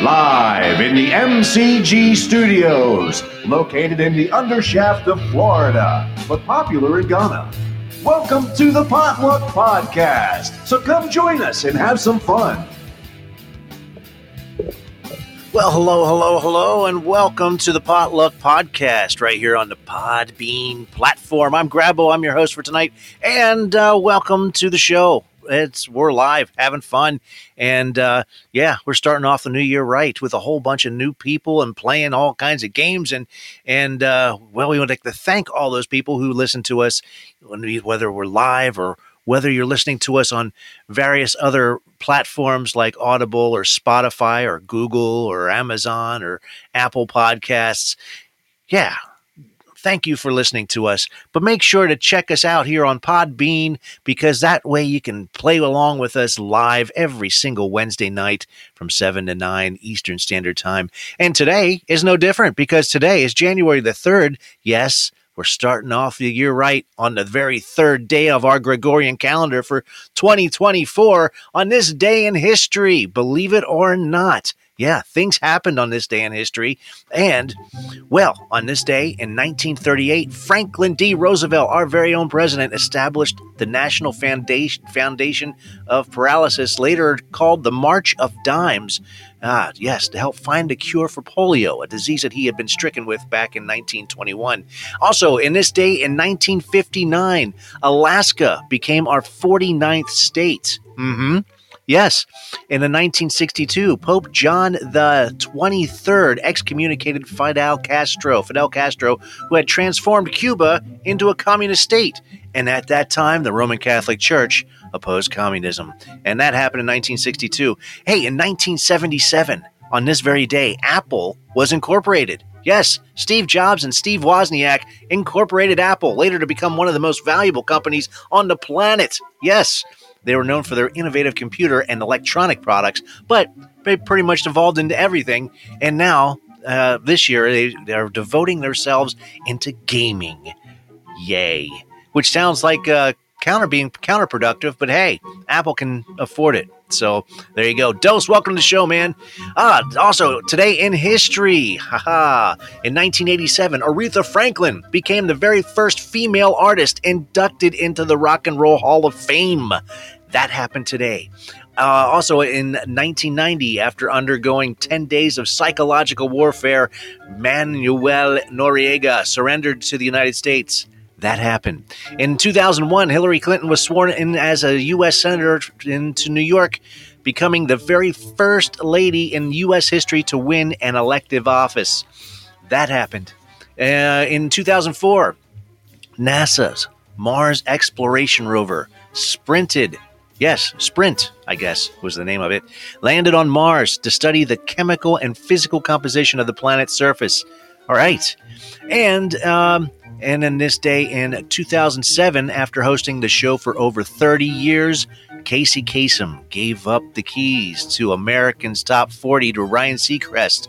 Live in the MCG studios, located in the undershaft of Florida, but popular in Ghana. Welcome to the Potluck Podcast. So come join us and have some fun. Well, hello, hello, hello, and welcome to the Potluck Podcast right here on the Podbean platform. I'm Grabo, I'm your host for tonight, and uh, welcome to the show. It's we're live, having fun, and uh, yeah, we're starting off the new year right with a whole bunch of new people and playing all kinds of games, and and uh, well, we like to thank all those people who listen to us, whether we're live or whether you're listening to us on various other platforms like Audible or Spotify or Google or Amazon or Apple Podcasts. Yeah, thank you for listening to us. But make sure to check us out here on Podbean because that way you can play along with us live every single Wednesday night from 7 to 9 Eastern Standard Time. And today is no different because today is January the 3rd. Yes, we're starting off the year right on the very third day of our Gregorian calendar for 2024 on this day in history, believe it or not. Yeah, things happened on this day in history. And, well, on this day in 1938, Franklin D. Roosevelt, our very own president, established the National Foundation, of Paralysis, later called the March of Dimes. Ah, yes, to help find a cure for polio, a disease that he had been stricken with back in 1921. Also, in this day in 1959, Alaska became our 49th state. Mm hmm. Yes, in the 1962, Pope John the 23rd excommunicated Fidel Castro, Fidel Castro, who had transformed Cuba into a communist state. And at that time, the Roman Catholic Church opposed communism. And that happened in 1962. Hey, in 1977, on this very day, Apple was incorporated. Yes, Steve Jobs and Steve Wozniak incorporated Apple, later to become one of the most valuable companies on the planet. Yes, they were known for their innovative computer and electronic products, but they pretty much evolved into everything. And now, uh, this year, they, they're devoting themselves into gaming. Yay. Which sounds like uh, counter being counterproductive, but hey, Apple can afford it. So there you go. Dose, welcome to the show, man. Ah, also today in history, haha. In 1987, Aretha Franklin became the very first female artist inducted into the Rock and Roll Hall of Fame. That happened today. Uh, also in 1990, after undergoing 10 days of psychological warfare, Manuel Noriega surrendered to the United States. That happened. In 2001, Hillary Clinton was sworn in as a U.S. Senator into New York, becoming the very first lady in U.S. history to win an elective office. That happened. Uh, in 2004, NASA's Mars Exploration Rover sprinted. Yes, Sprint, I guess was the name of it. Landed on Mars to study the chemical and physical composition of the planet's surface. All right. And um, and then this day in 2007, after hosting the show for over 30 years, Casey Kasem gave up the keys to American's Top 40 to Ryan Seacrest.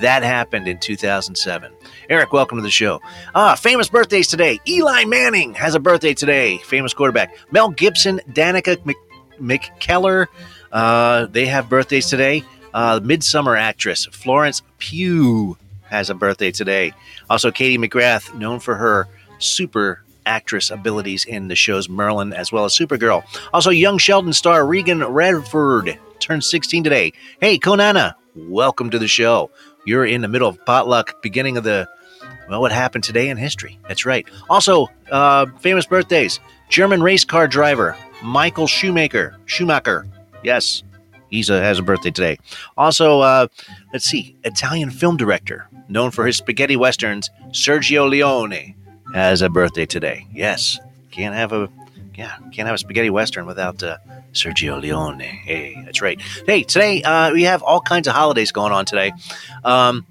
That happened in 2007. Eric, welcome to the show. Ah, famous birthdays today. Eli Manning has a birthday today. Famous quarterback. Mel Gibson, Danica Mc- McKellar, uh, they have birthdays today. Uh, Midsommar actress Florence Pugh has a birthday today. Also, Katie McGrath, known for her super actress abilities in the shows Merlin as well as Supergirl. Also, young Sheldon star Raegan Revord turns 16 today. Hey, Konana, welcome to the show. You're in the middle of potluck, beginning of the well, what happened today in history. That's right. Also, uh, famous birthdays: German race car driver Michael Schumacher. Schumacher. Yes, he has a birthday today. Also, uh, let's see, Italian film director known for his spaghetti westerns, Sergio Leone has a birthday today. Yes, can't have a yeah, can't have a spaghetti western without uh, Sergio Leone. Hey, that's right. Hey, today uh, we have all kinds of holidays going on today. Um,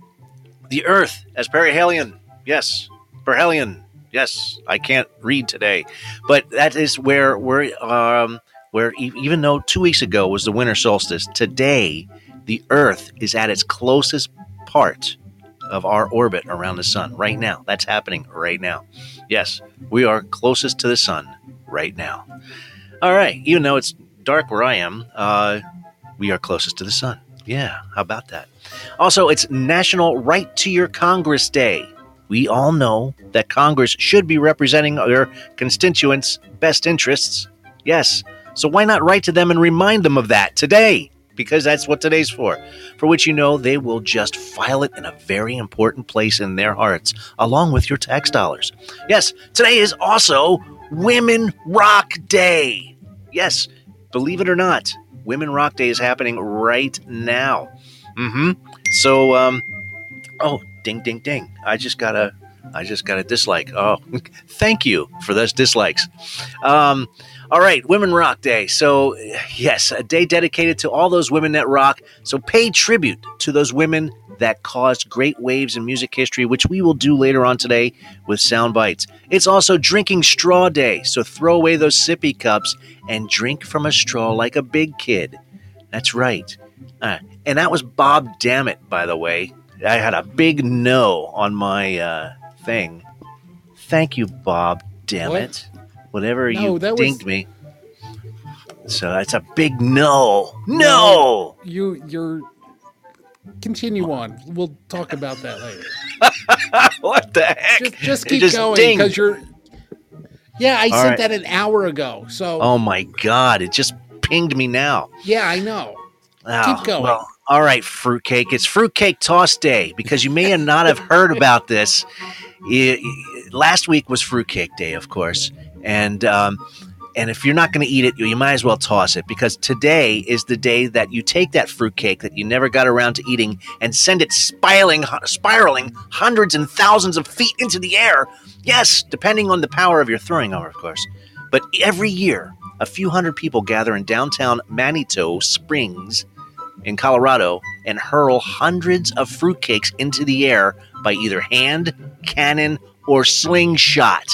the Earth as perihelion. Yes, perihelion. Yes, I can't read today, but that is where we're um, where even though two weeks ago was the winter solstice, today the Earth is at its closest part of our orbit around the sun right now. That's happening right now. Yes, we are closest to the sun right now. All right, even though it's dark where I am, uh, we are closest to the sun. Yeah, how about that? Also, it's National Write to Your Congress Day. We all know that Congress should be representing their constituents' best interests. Yes, so why not write to them and remind them of that today? Because that's what today's for. For which you know they will just file it in a very important place in their hearts, along with your tax dollars. Yes, today is also Women Rock Day. Yes, believe it or not, Women Rock Day is happening right now. Mm-hmm. So, um, oh, ding, ding, ding! I just got a, I just got a dislike. Oh, thank you for those dislikes. Um, all right, Women Rock Day. So, yes, a day dedicated to all those women that rock. So, pay tribute to those women that caused great waves in music history, which we will do later on today with sound bites. It's also Drinking Straw Day. So, throw away those sippy cups and drink from a straw like a big kid. That's right. Uh, and that was Bob Dammit, by the way. I had a big no on my uh, thing. Thank you, Bob. Dammit. Whatever No, you that was- dinged me. So that's a big no. No. You you're continue on. We'll talk about that later. what the heck? Just just keep just going because you're Yeah, I All sent right. that an hour ago. So Oh my god! It just pinged me now. yeah, I know. Oh, Keep going. Well, all right, fruitcake. It's fruitcake toss day because you may not have heard about this. I- I- last week was fruitcake day, of course, and um, and if you're not going to eat it, you, you might as well toss it because today is the day that you take that fruitcake that you never got around to eating and send it spiraling, spiraling hundreds and thousands of feet into the air. Yes, depending on the power of your throwing arm, of course. But every year, a few hundred people gather in downtown Manitou Springs in Colorado and hurl hundreds of fruitcakes into the air by either hand, cannon, or slingshot.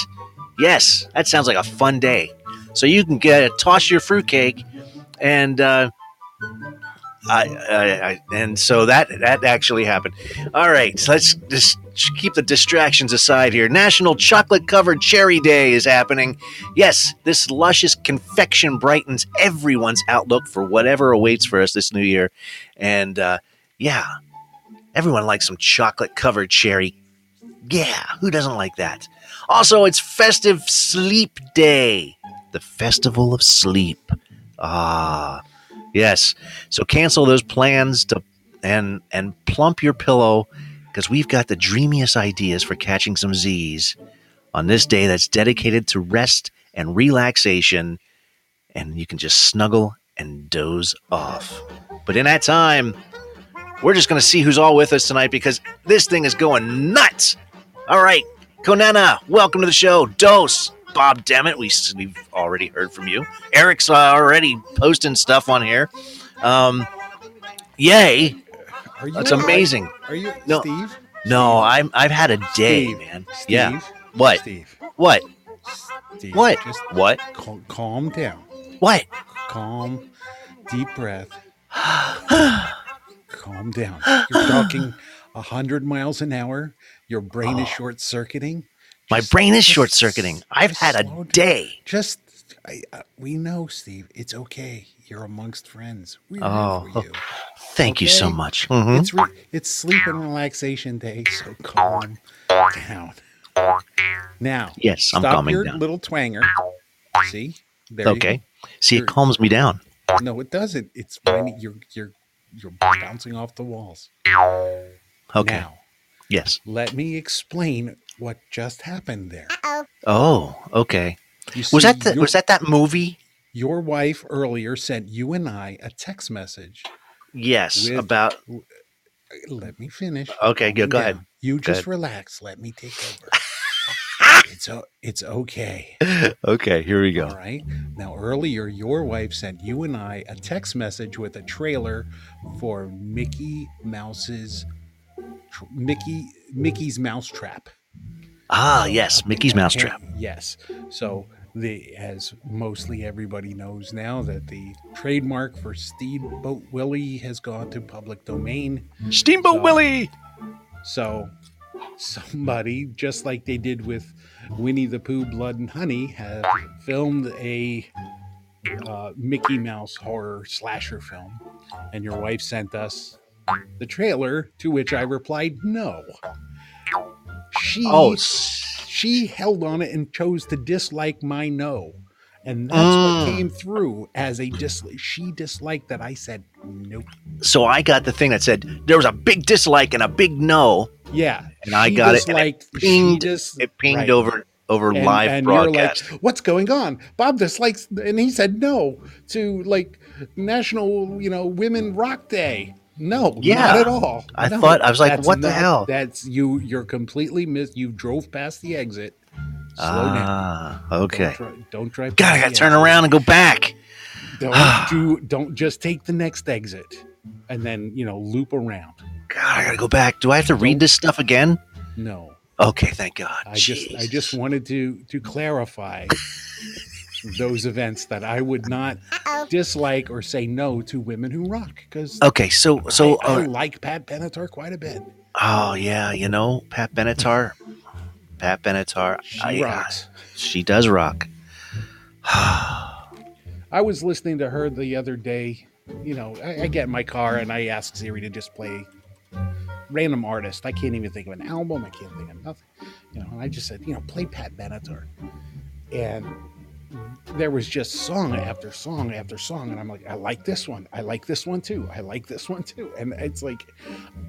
Yes, that sounds like a fun day. So you can get toss your fruitcake, and uh, I, I, I and so that that actually happened. All right, so let's just keep the distractions aside here. National Chocolate Covered Cherry Day is happening. Yes, this luscious confection brightens everyone's outlook for whatever awaits for us this new year. And uh, yeah, everyone likes some chocolate covered cherry. Yeah, who doesn't like that? Also, it's Festive Sleep Day, the Festival of Sleep. Ah, yes. So cancel those plans to and and plump your pillow because we've got the dreamiest ideas for catching some Z's on this day that's dedicated to rest and relaxation, and you can just snuggle and doze off. But in that time, we're just going to see who's all with us tonight because this thing is going nuts. All right, Konana, welcome to the show. Dose, Bob Dammit, we, we've already heard from you. Eric's uh, already posting stuff on here. Um, yay, Are you that's right? amazing. Are you No. Steve? No, I'm I've had a day, Steve, man. Steve, Yeah. What? Steve. What? Steve. What? Just What? cal- calm down. What? Calm. Deep breath. Calm down. You're talking a hundred miles an hour. Your brain is Oh. short circuiting. My brain is short circuiting. I've had a day. Just, I, uh, we know, Steve. It's okay. You're amongst friends. We root Oh, you. Thank you so Okay. much. Mhm. It's re- it's sleep and relaxation day. So calm down. Now, Yes, I'm calming your down. little twanger. See? There you Okay. See, it You're- calms me down. No, it doesn't. It's you're you're you're bouncing off the walls. Okay. Now, Yes. let me explain what just happened there. Oh, okay. You Was see, that the, your, was that that movie? your wife earlier sent you and I a text message. Yes, With- about uh, Let me finish. Okay, go- go ahead. You just ahead. relax. Let me take over. it's it's okay. Okay, here we go. All right. Now, earlier, your wife sent you and I a text message with a trailer for Mickey Mouse's tr- Mickey Mickey's Mousetrap. Ah, yes, Mickey's Mousetrap. Yes. So the as mostly everybody knows now that the trademark for Steamboat Willie has gone to public domain. Steamboat So- Willie. So somebody, just like they did with Winnie the Pooh Blood and Honey, have filmed a uh, Mickey Mouse horror slasher film, and your wife sent us the trailer, to which I replied no. She Oh, she held on it and chose to dislike my no. And that's Mm. what came through as a dislike. She disliked that I said nope. so I got the thing that said there was a big dislike and a big no. Yeah. And I got it, and it pinged- dis- It pinged right. over over And- live and you're broadcast. like, what's going on? Bob dislikes, and he said no to like National, you know, Women Rock Day. No, Yeah. not at all. I No, thought- I was like, what the hell? That's you. You're completely missed. You drove past the exit. Slow down. ah, okay. Don't, dri- don't drive. God, I gotta turn exit. around and go back. Don't do. Don't just take the next exit and then you know loop around. God, I gotta go back. Do I have to read this stuff again? No, Okay, thank God. I just I just wanted to to clarify those events that I would not dislike or say no to women who rock because Okay, so so I, I uh, like Pat Benatar quite a bit. oh yeah, you know Pat Benatar, Pat Benatar, She I- rocks. She does rock. I was listening to her the other day. You know, I, I get in my car and I ask Siri to just play random artist. I can't even think of an album. I can't think of nothing. You know, and I just said, you know, play Pat Benatar, and there was just song after song after song, and I'm like, I like this one. I like this one too. I like this one too. And it's like,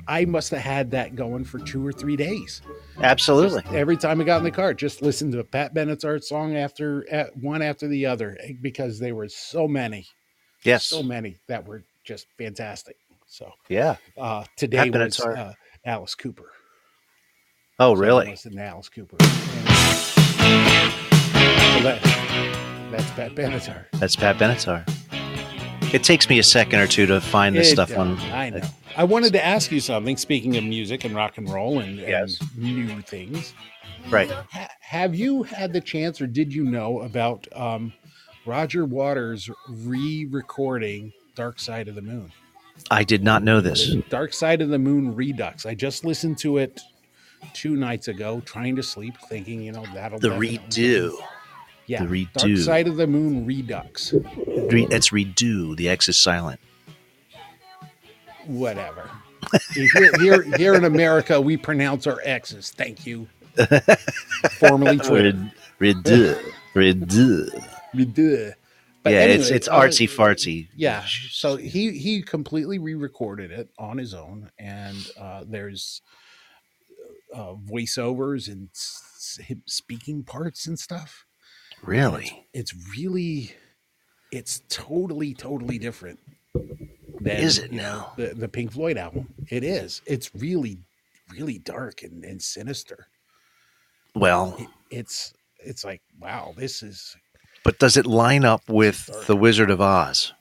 I must have had that going for two or three days. Absolutely. Just every time I got in the car, just listen to a Pat Benatar song after one after the other eh, because there were so many, Yes. so many that were just fantastic. So Yeah. uh, today Pat was uh, Alice Cooper. Oh, So really? Alice Cooper. And- that, that's Pat Benatar. That's Pat Benatar. It takes me a second or two to find this It stuff does. on. I know. I wanted to ask you something. Speaking of music and rock and roll and, and new things, Right. ha- have you had the chance, or did you know about um, Roger Waters re-recording "Dark Side of the Moon"? I did not know this. "Dark Side of the Moon" Redux. I just listened to it two nights ago, trying to sleep, thinking, you know, that'll The redo. Yeah, the Dark redo. Side of the Moon Redux. Re- it's redo. The X is silent. Whatever. here, here, here in America, we pronounce our X's. Thank you. Formerly Twitter. Red- Redo. Redo. Reduh. But yeah, it's anyway, it's uh, artsy fartsy. Yeah. So he he completely re-recorded it on his own, and uh, there's uh, voiceovers and s- speaking parts and stuff. Really? It's really, it's totally totally different. Than, Is it now? the the Pink Floyd album? It is. It's really really dark and, and sinister. Well, It, it's it's like wow, this is but does it line up with The Wizard of Oz?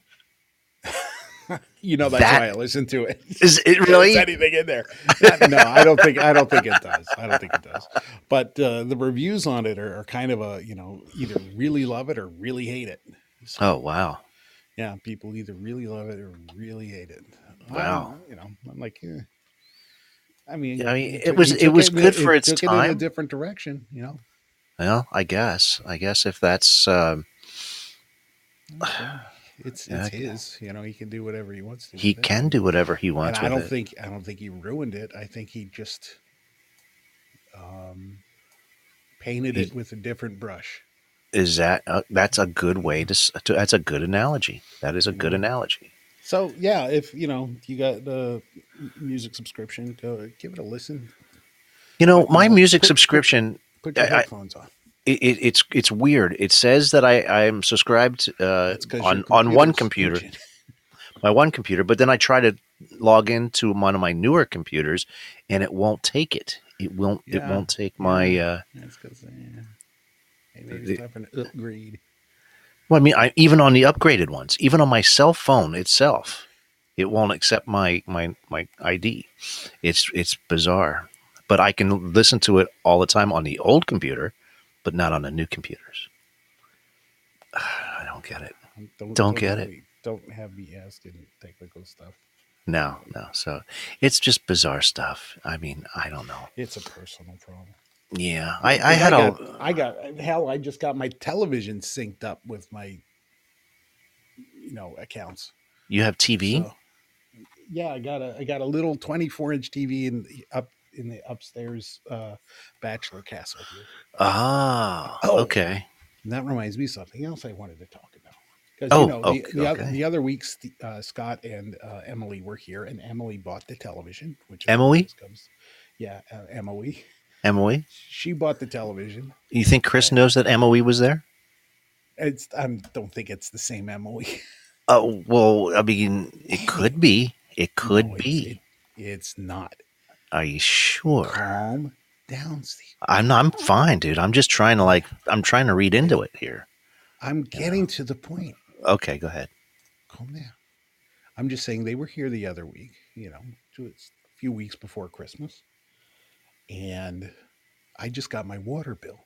You know that's That- why I listen to it. Is it really? anything in there? no, I don't think I don't think it does. I don't think it does. But uh, the reviews on it are, are kind of a you know either really love it or really hate it. So, Oh wow. yeah, people either really love it or really hate it. Wow. you know, I'm like, eh. I mean, Yeah, I mean, he it was- it was in good a- for it its took it in a time. different direction. You know, Well, I guess. I guess if that's um, it's it's his. You know, he can do whatever he wants to. he with it. can do whatever he And wants I don't it. think I don't think he ruined it. I think he just um, painted He- it with a different brush. Is that uh, that's a good way to, to? That's a good analogy. That is a good analogy. So yeah, if you know you got the music subscription, go give it a listen. You know, my music put- put- subscription. Put your I- I- headphones on. It, it, it's it's weird. It says that I I am subscribed uh, on on one computer, my one computer, but then I try to log into one of my newer computers, and it won't take it. It won't. It won't take my. Uh, That's because uh, maybe it's time for an upgrade. well, I mean, I, even on the upgraded ones, even on my cell phone itself, it won't accept my my my ID. It's it's bizarre, but I can listen to it all the time on the old computer, but not on the new computers. I don't get it. Don't, Don't get it. Don't have me asking technical stuff. No, no. So it's just bizarre stuff. I mean, I don't know. It's a personal problem. Yeah, I, I had got, a I got hell. I just got my television synced up with my you know accounts. You have TV? So, yeah, I got a I got a little 24 inch TV the up in the upstairs uh, bachelor castle here. Ah, Oh. okay. That reminds me of something else I wanted to talk about. Because Oh, you know, the, okay, the, oth- okay. the other weeks, uh, Scott and uh, Emily were here, and Emily bought the television. Which Emily? comes, yeah, uh, Emily. Emily, She bought the television. you think Chris knows that Emily was there? It's I don't think it's the same Emily. Oh, well, I mean, it could be. It could No, it's- be. it- it's not. Are you sure? Calm down, Steve. I'm not, I'm fine, dude. I'm just trying to like I'm trying to read into it here. I'm getting to the point. Okay, go ahead. calm down. I'm just saying they were here the other week, you know, a few weeks before Christmas. And I just got my water bill.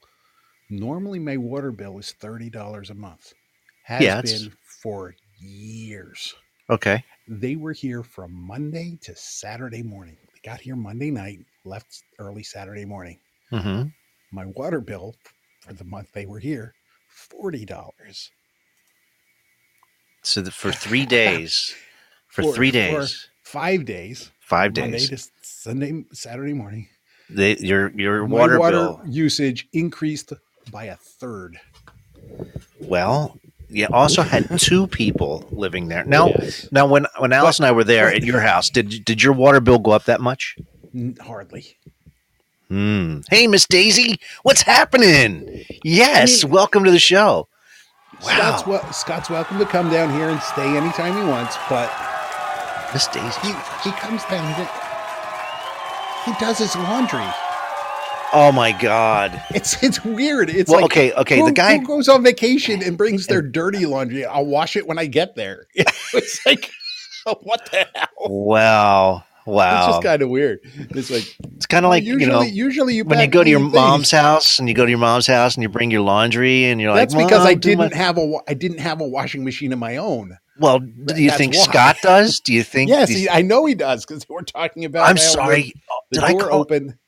Normally my water bill is $30 a month. Has Yeah, it's- been for years. Okay. They were here from Monday to Saturday morning. Got here Monday night, left early Saturday morning. Mm-hmm. My water bill for the month they were here, $40. So the, for three days, for, For- three for days, Five days. five Monday days, to Sunday, Saturday morning. they, your your water, water bill. usage increased by a third. Well, you also had two people living there. Now, Yes. now when when Alice and I were there at your house, did did your water bill go up that much? Hardly. Hmm. Hey, Miss Daisy, what's happening? Yes, I mean- welcome to the show. Scott's, Wow, wel- Scott's welcome to come down here and stay anytime he wants, but Miss Daisy. he, he comes down. He does his laundry. Oh my God. It's it's weird. It's Well, like okay, okay. who, the guy. who goes on vacation and brings their dirty laundry. I'll wash it when I get there. It's like what the hell? Wow. Wow. It's just kind of weird. It's like It's kind of like usually you know usually you when you go to your clean mom's house and you go to your mom's house and you bring your laundry and you're like, That's because I "Mom, do my-" didn't have a I didn't have a washing machine of my own. Well, do you that's think why. Scott does? Do you think? Yes, he, I know he does because we're talking about. I'm sorry. Did I call? open.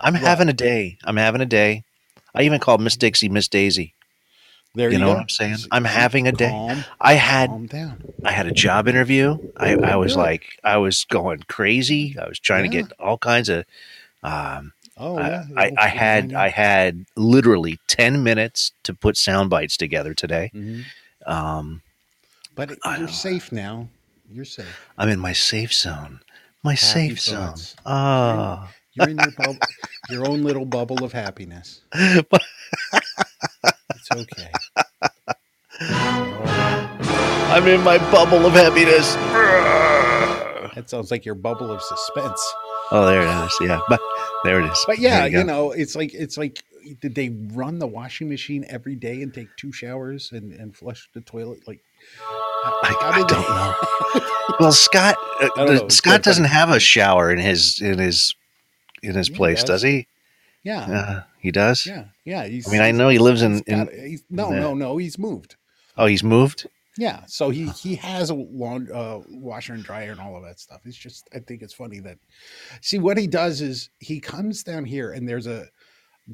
I'm What? having a day. I'm having a day. I even called Miss Dixie Miss Daisy. There You you, know go. what I'm saying? I'm having a day. I had calm. I had a job interview. I, I was like I was going crazy. I was trying to get all kinds of. Um, Oh I- yeah. I, I had I had literally ten minutes to put sound bites together today. Mhm. Um, But I you're safe now. You're safe. I'm in my safe zone. My Happy safe zone. thoughts. Ah. You're in your bubble, your own little bubble of happiness. It's okay. I'm in my bubble of happiness. That sounds like your bubble of suspense. Oh, there it is. Yeah, but there it is. But yeah, There you, know, it's like it's like did they run the washing machine every day and take two showers and, and flush the toilet? Like I, I don't know. Well, Scott, uh, don't the- know. It's Scott doesn't have a shower in his in his in his He place, does. does he? Yeah, Uh, he does. yeah, yeah. He's, I mean, I know he lives in. in got- no, the- no, no. He's moved. oh, he's moved. Yeah, so he he has a lawn uh, washer and dryer and all of that stuff. It's just I think it's funny that see what he does is he comes down here and there's a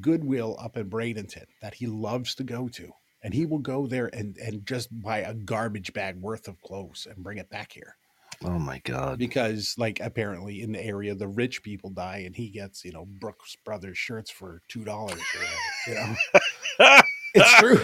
Goodwill up in Bradenton that he loves to go to, and he will go there and and just buy a garbage bag worth of clothes and bring it back here Oh my God. because like apparently in the area the rich people die and he gets you know Brooks Brothers shirts for two dollars you know it's true.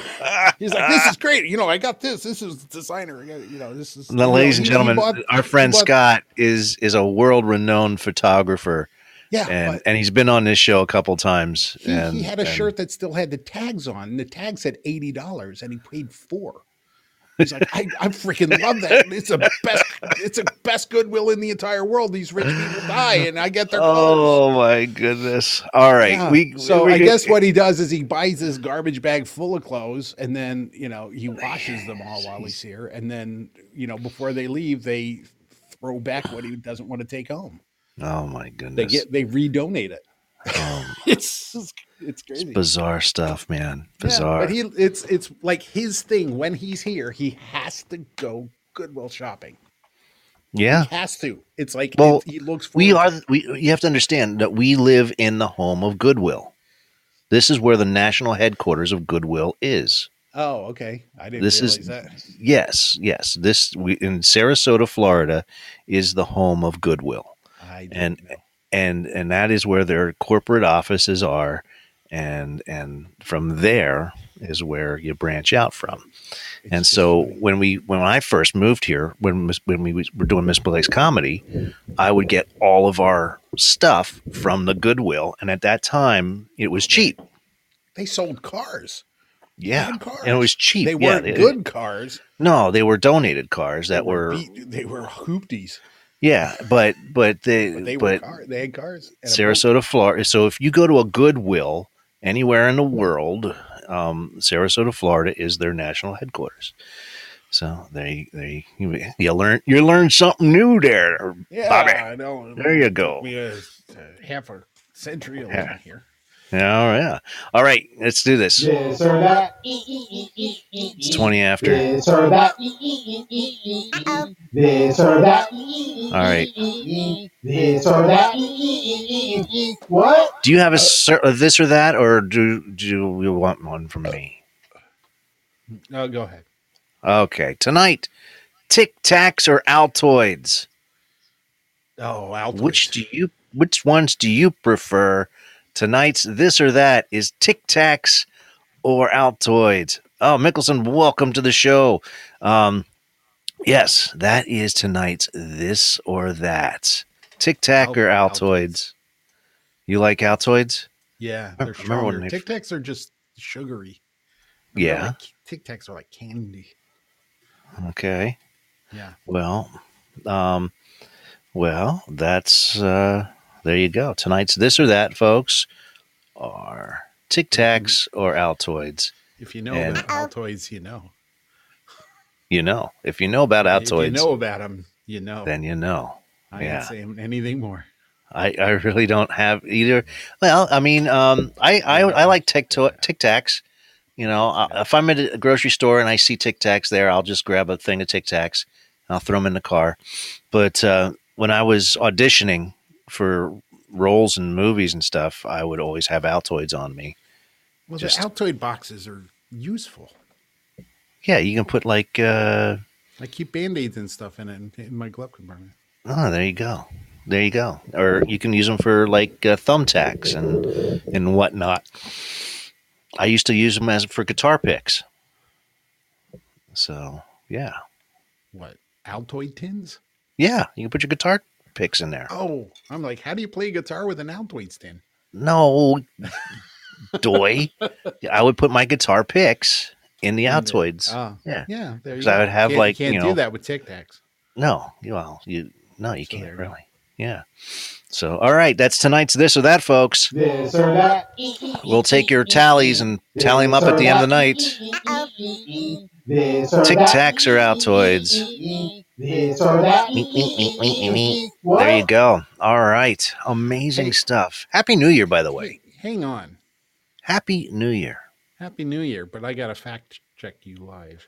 He's like, this is great. You know, I got this. This is designer. You know, this is. Now, know, ladies and he- he gentlemen, bought- our friend bought- Scott is is a world renowned photographer, Yeah, and and he's been on this show a couple times. he, and, he had a and- shirt that still had the tags on, and the tag said eighty dollars, and he paid four. He's like, I, I freaking love that. It's a best. It's a best goodwill in the entire world. These rich people die, and I get their clothes. Oh my goodness! All right, Yeah. we so we, I guess what he does is he buys this garbage bag full of clothes, and then you know he washes them all while he's here, and then you know before they leave, they throw back what he doesn't want to take home. Oh my goodness! They get they redonate it. Um, It's it's it's bizarre stuff, man. Yeah, Bizarre. but he it's it's like his thing when he's here, he has to go Goodwill shopping. yeah. He has to. It's like Well, it- he looks. we are we you have to understand that we live in the home of goodwill this is where the national headquarters of goodwill is Oh, okay. I didn't This is- that. Yes, yes. This we, in Sarasota, Florida, is the home of Goodwill, I didn't and- know. and and that is where their corporate offices are, and and from there is where you branch out from. It's and so when we when I first moved here, when when we were doing misplaced comedy, I would get all of our stuff from the Goodwill, and at that time it was cheap. they sold cars. Yeah, cars. and it was cheap. They weren't they- good cars. No, they were donated cars They that were beat, they were hoopties. yeah, but but they But they but were car, they had cars. and a boat. Sarasota, Florida. So if you go to a Goodwill anywhere in the world, um, Sarasota, Florida is their national headquarters. So they they you, you learn you learn something new there, Yeah, Bobby. I know. There you go. We half a century Yeah. here. Yeah, yeah. All right, let's do this. This or that. It's twenty after. This or that. This or that. All right. This or that. What? Do you have a cer- uh, this or that, or do do you want one from me? Oh, go ahead. Okay, tonight, Tic Tacs or Altoids? Oh, Altoids. Which do you which ones do you prefer? Tonight's this or that is Tic Tacs or Altoids. Oh, Mickelson, welcome to the show. Um, yes, that is tonight's this or that. Tic Tac or Al- Altoids? You like Altoids? Yeah, they're remember when they- Tic Tacs are just sugary. Yeah. like- Tic Tacs are like candy. Okay. Yeah. Well, um, well, that's uh, there you go. Tonight's this or that, folks, are Tic Tacs or Altoids. If you know And- about Altoids, you know. You know, if you know about If you Altoids, know about them, you know. then you know. I yeah. ain't saying anything more. I, I really don't have either. Well, I mean, um, I, I I like Tic Tic Tacs. You know, I, if I'm at a grocery store and I see Tic Tacs there, I'll just grab a thing of Tic Tacs. and I'll throw them in the car. But uh, when I was auditioning for roles in movies and stuff, I would always have Altoids on me. Well, Just- the Altoid boxes are useful. Yeah, you can put like, uh, I keep band aids and stuff in it in, my glove compartment. oh, there you go, there you go. Or you can use them for like uh, thumbtacks and and whatnot. I used to use them as for guitar picks. So yeah, What? Altoid tins? yeah, you can put your guitar picks in there. Oh, I'm like, how do you play guitar with an Altoid stand? No, doy. I would put my guitar picks in the Altoids. Ah, Yeah. yeah. There you 'Cause I would have, Can't- like, can't you do know- that with Tic Tacs. No, you well, you no, you So can't you go. really. Yeah. So all right, that's tonight's this or that, folks. This or that. We'll take your tallies and tally them up at the end of the night. Tic Tacs or Altoids. This or that. There you go. All right, amazing Hey. stuff. Happy New Year, by the way. Wait, hang on. Happy New Year. Happy New Year, but I got to fact check you live.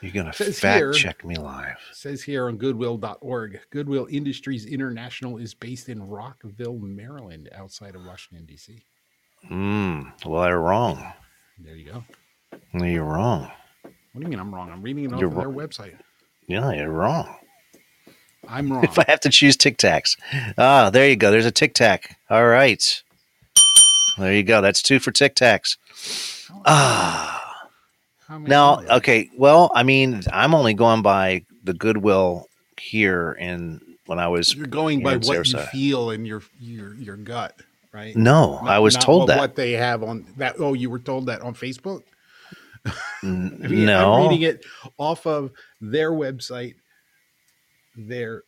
You're gonna fact here- check me live. Says here on goodwill.org Goodwill Industries International is based in Rockville, Maryland, outside of Washington, D.C. Hmm. Well, you're wrong. There you go. No, You're wrong. What do you mean I'm wrong? I'm reading it off You're of their wrong. website. Yeah, you're wrong. I'm wrong. If I have to choose Tic Tacs. Ah, there you go. There's a Tic Tac. All right. There you go. That's two for Tic Tacs. Ah. Now, okay. Well, I mean, I'm only going by the Goodwill here in when I was. You're going by what you feel in your your your gut, right? No, Not- I was told what, that. what they have on that. Oh, you were told that on Facebook. I mean, no. I'm reading it off of their website, their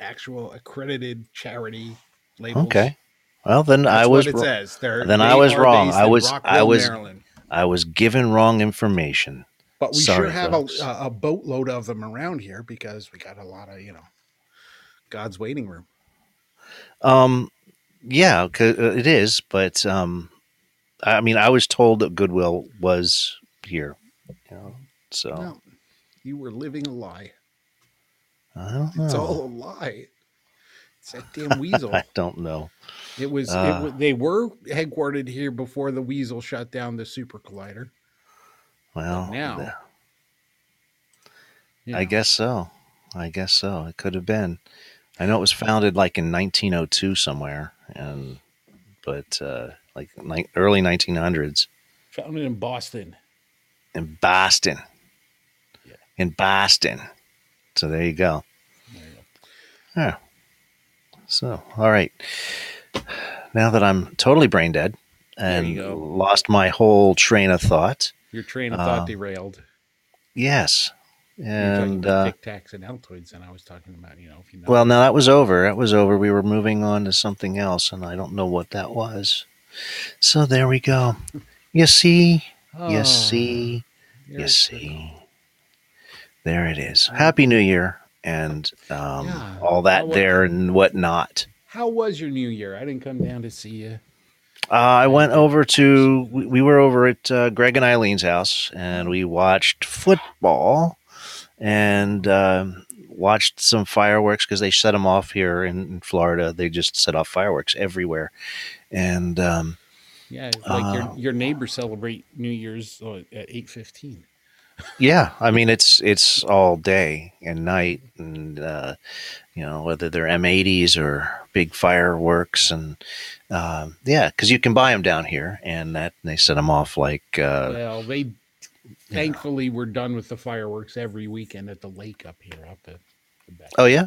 actual accredited charity labels. Okay. Well, then That's I was what it says. They're, then I was wrong. I was- I was- Maryland. I was given wrong information. But we Sorry, sure have folks. a, a boatload of them around here because we got a lot of you know God's waiting room. Um, yeah, uh, it is. But um, I mean, I was told that Goodwill was here. You know, so No, you were living a lie. I don't know. It's all a lie. It's that damn weasel. I don't know. It was. Ah. it, wa- they were headquartered here before the weasel shut down the super collider. Well, now, th- you I guess so. I guess so. It could have been. I know it was founded like in 1902 somewhere, and but uh, like ni- early 1900s founded in Boston. in Boston. In Boston. So there you go. There you go. Yeah. So, all right. Now that I'm totally brain dead and lost my whole train of thought, Your train of Uh, thought derailed. yes. You And uh, Tic Tacs and Altoids, and I was talking about you know if you know. well, no, that was over. That was over. We were moving on to something else, and I don't know what that was. So there we go. You see, you Oh, see, you're- you see. There it is. Happy New Year and um, Yeah. all that How wa- there and whatnot. How was your New Year? I didn't come down to see you. Uh, I went over to, we, we were over at uh, Greg and Eileen's house and we watched football and um watched some fireworks because they set them off here in, in Florida. They just set off fireworks everywhere. And um, Yeah, like Uh, your your neighbors celebrate New Year's uh, at eight fifteen. Yeah, I mean, it's it's all day and night. And, uh, you know, whether they're M80s or big fireworks. And um, yeah, because you can buy them down here and that they set them off like, uh, well, they thankfully we're done with the fireworks every weekend at the lake up here, up at the back. oh, yeah.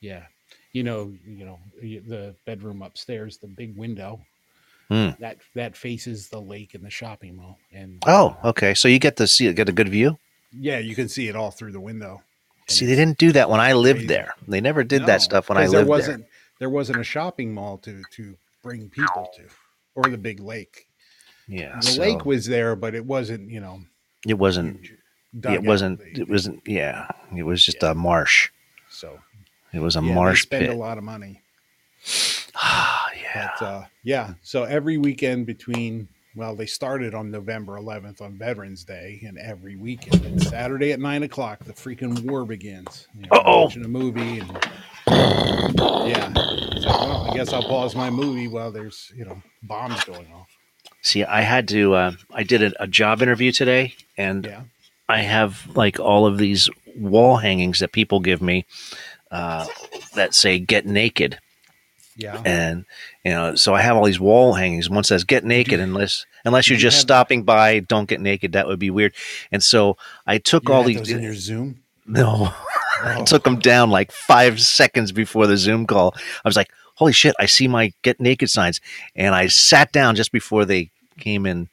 Yeah, you know, you know, the bedroom upstairs, the big window Hmm. that that faces the lake and the shopping mall. And Oh, okay. So you get to see get a good view. yeah, you can see it all through the window. See, they didn't do that when I lived there. They never did No, that stuff when I lived there wasn't there. wasn't a shopping mall to to bring people to, or the big lake. Yeah, The so lake was there, but it wasn't. You know, it wasn't. It wasn't. It wasn't. Yeah, it was just Yeah. a marsh. So It was a yeah, they marsh spend pit. a lot of money. Ah, yeah. But uh, yeah, so every weekend between well, they started on November 11th on Veterans Day, and every weekend, and Saturday at nine o'clock, the freaking war begins. You know, Uh-oh. Watching a movie, and yeah, so, well, I guess I'll pause my movie while there's you know bombs going off. See, I had to. Uh, I did a, a job interview today, and Yeah, I have like all of these wall hangings that people give me uh, that say "Get naked." Yeah. and you know so i have all these wall hangings. One says get naked unless unless you're you just stopping by don't get naked. That would be weird. And so i took You all these in your Zoom. no. I Oh. took them down like five seconds before the zoom call. I was like holy shit i see my get naked signs. And i sat down just before they came in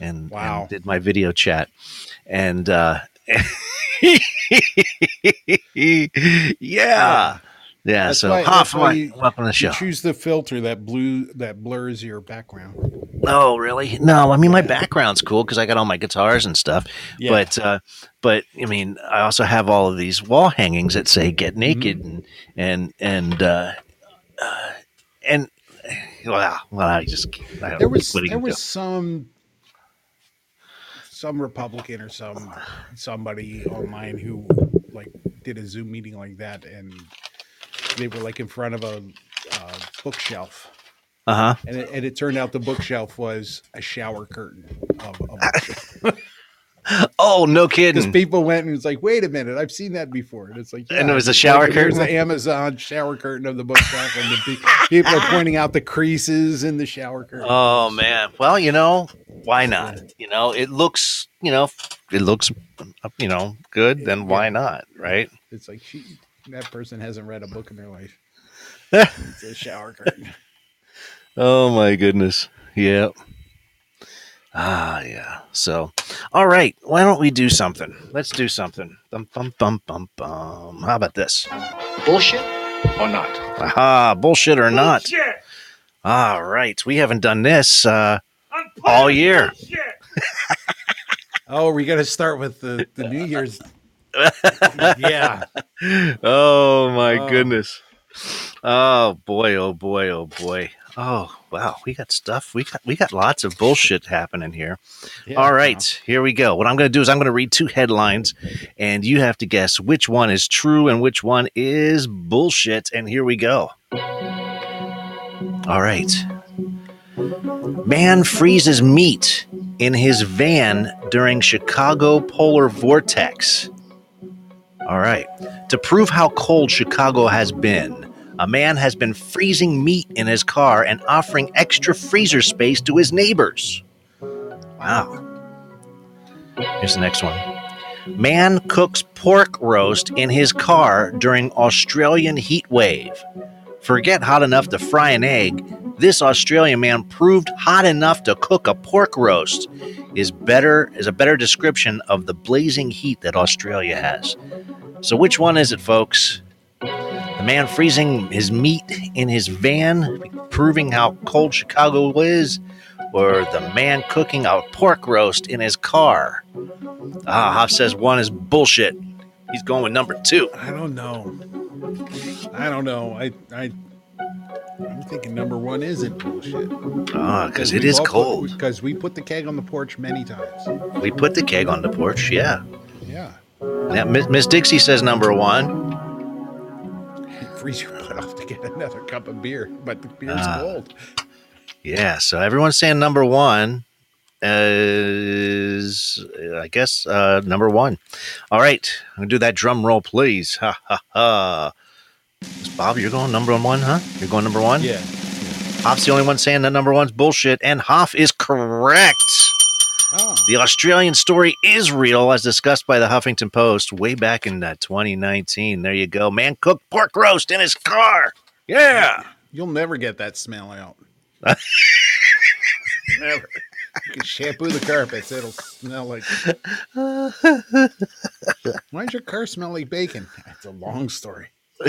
and, Wow. and did my video chat. And uh yeah yeah That's so why- Hoff, why you- welcome to the show choose the filter that blue that blurs your background. Oh, really? No, I mean my background's cool because I got all my guitars and stuff. Yeah. But uh, but I mean, I also have all of these wall hangings that say "Get naked" Mm-hmm. and and and uh, uh, and well, well, I just I there was what are you there was some some Republican or some somebody online who like did a Zoom meeting like that, and they were like in front of a uh, bookshelf, Uh huh. and it, and it turned out the bookshelf was a shower curtain of a. Oh, no kidding. Because people went and was like, "Wait a minute, I've seen that before." And it's like, And it was a shower like, curtain? the Amazon shower curtain of the bookshelf, and the pe- people are pointing out the creases in the shower curtain. Oh man. Well, you know, why not? You know, it looks, you know, it looks, you know, good. Then why not? Right? It's like she, that person hasn't read a book in their life. it's a shower curtain. Oh my goodness. Yep. Ah, yeah. So, all right. Why don't we do something? Let's do something. Bum, bum, bum, bum, bum. How about this? Bullshit or not? Aha, bullshit or not? All right. We haven't done this uh, all year. Oh, we got to start with the, the New Year's. Yeah. Oh my Oh. goodness. Oh boy, oh boy, oh boy. Oh wow, we got stuff. We got we got lots of bullshit happening here. Yeah. All right, here we go. What I'm going to do is I'm going to read two headlines, and you have to guess which one is true and which one is bullshit. And here we go. All right. Man freezes meat in his van during Chicago polar vortex. All right. To prove how cold Chicago has been, a man has been freezing meat in his car and offering extra freezer space to his neighbors. Wow. Here's the next one. Man cooks pork roast in his car during Australian heat wave. Forget hot enough to fry an egg. This Australian man proved hot enough to cook a pork roast. Is better is a better description of the blazing heat that Australia has. So which one is it, folks? The man freezing his meat in his van, proving how cold Chicago is, or the man cooking a pork roast in his car? Ah, Hoff says one is bullshit. He's going with number two. I don't know. I don't know. I I I'm thinking number one isn't bullshit. Ah, because it is cold. Because we put the keg on the porch many times. We put the keg on the porch, yeah. Yeah. Yeah, Miss Dixie says number one. Freeze your butt off to get another cup of beer, but the beer's Ah. cold. Yeah, so everyone's saying number one is, I guess, uh, number one. All right, I'm gonna do that drum roll, please. Ha ha ha. Bob, you're going number one, huh? You're going number one. Yeah. Hoff's the only one saying that number one's bullshit, and Hoff is correct. Oh. The Australian story is real, as discussed by the Huffington Post way back in uh, 2019. There you go. Man cooked pork roast in his car. Yeah. You'll never get that smell out. never. You can shampoo the carpets, it'll smell like. Why does your car smell like bacon? It's a long story.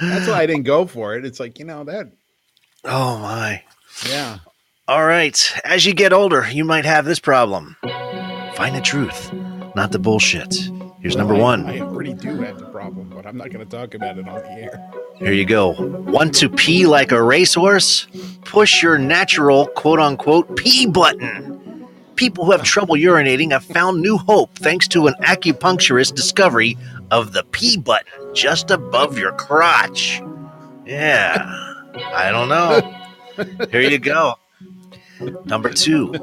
That's why I didn't go for it. It's like, you know, that, Oh, my. yeah. All right. As you get older, you might have this problem. Find the truth, not the bullshit. Here's number I- one. I already do have the problem, but I'm not going to talk about it on the air. Here you go. Want to pee like a racehorse? Push your natural quote unquote pee button. People who have trouble urinating have found new hope thanks to an acupuncturist discovery of the pee button just above your crotch. Yeah. I don't know. Here you go. Number two,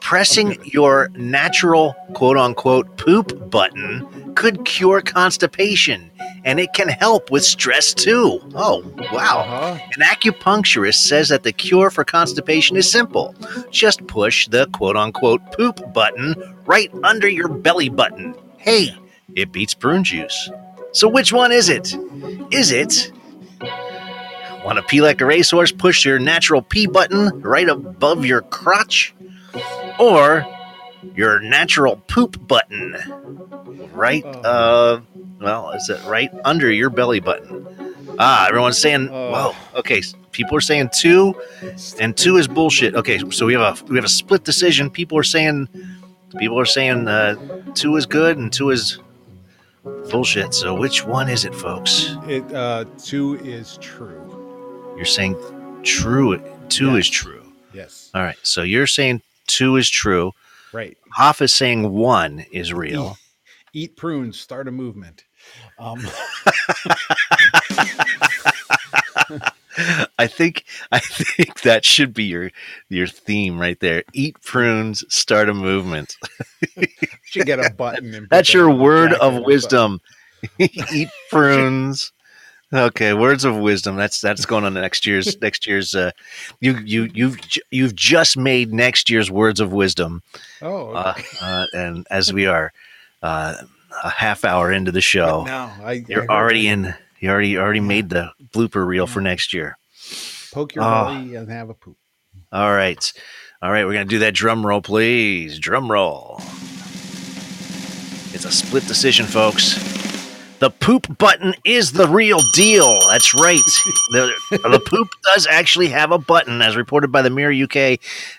pressing your natural quote unquote poop button could cure constipation and it can help with stress too. Oh, wow. Uh-huh. An acupuncturist says that the cure for constipation is simple. Just push the quote unquote poop button right under your belly button. Hey, it beats prune juice. So which one is it? Is it want to pee like a racehorse, push your natural pee button right above your crotch? Or your natural poop button. Right uh well is it right under your belly button? Ah everyone's saying Oh. whoa. Okay people are saying two and two is bullshit. Okay so we have a we have a split decision. People are saying people are saying uh two is good and two is bullshit. So which one is it folks? It uh two is true. You're saying true two Yeah. is true Yes. all right so you're saying two is true Right. hoff is saying one is real Eat prunes, start a movement. Um I think I think that should be your your theme right there. Eat prunes, start a movement. should get a button and That's your word of wisdom. Eat prunes. Okay, words of wisdom. That's that's going on next year's next year's. Uh, you you you've you've just made next year's words of wisdom, Oh, uh, okay. uh, and as we are uh, a half hour into the show, no, I, I you're heard already that. in. You already already made the blooper reel for next year. poke your Oh. belly and have a poop. All right. All right. We're going to do that drum roll, please. Drum roll. It's a split decision, folks. The poop button is the real deal. That's right. The, the poop does actually have a button, as reported by the Mirror UK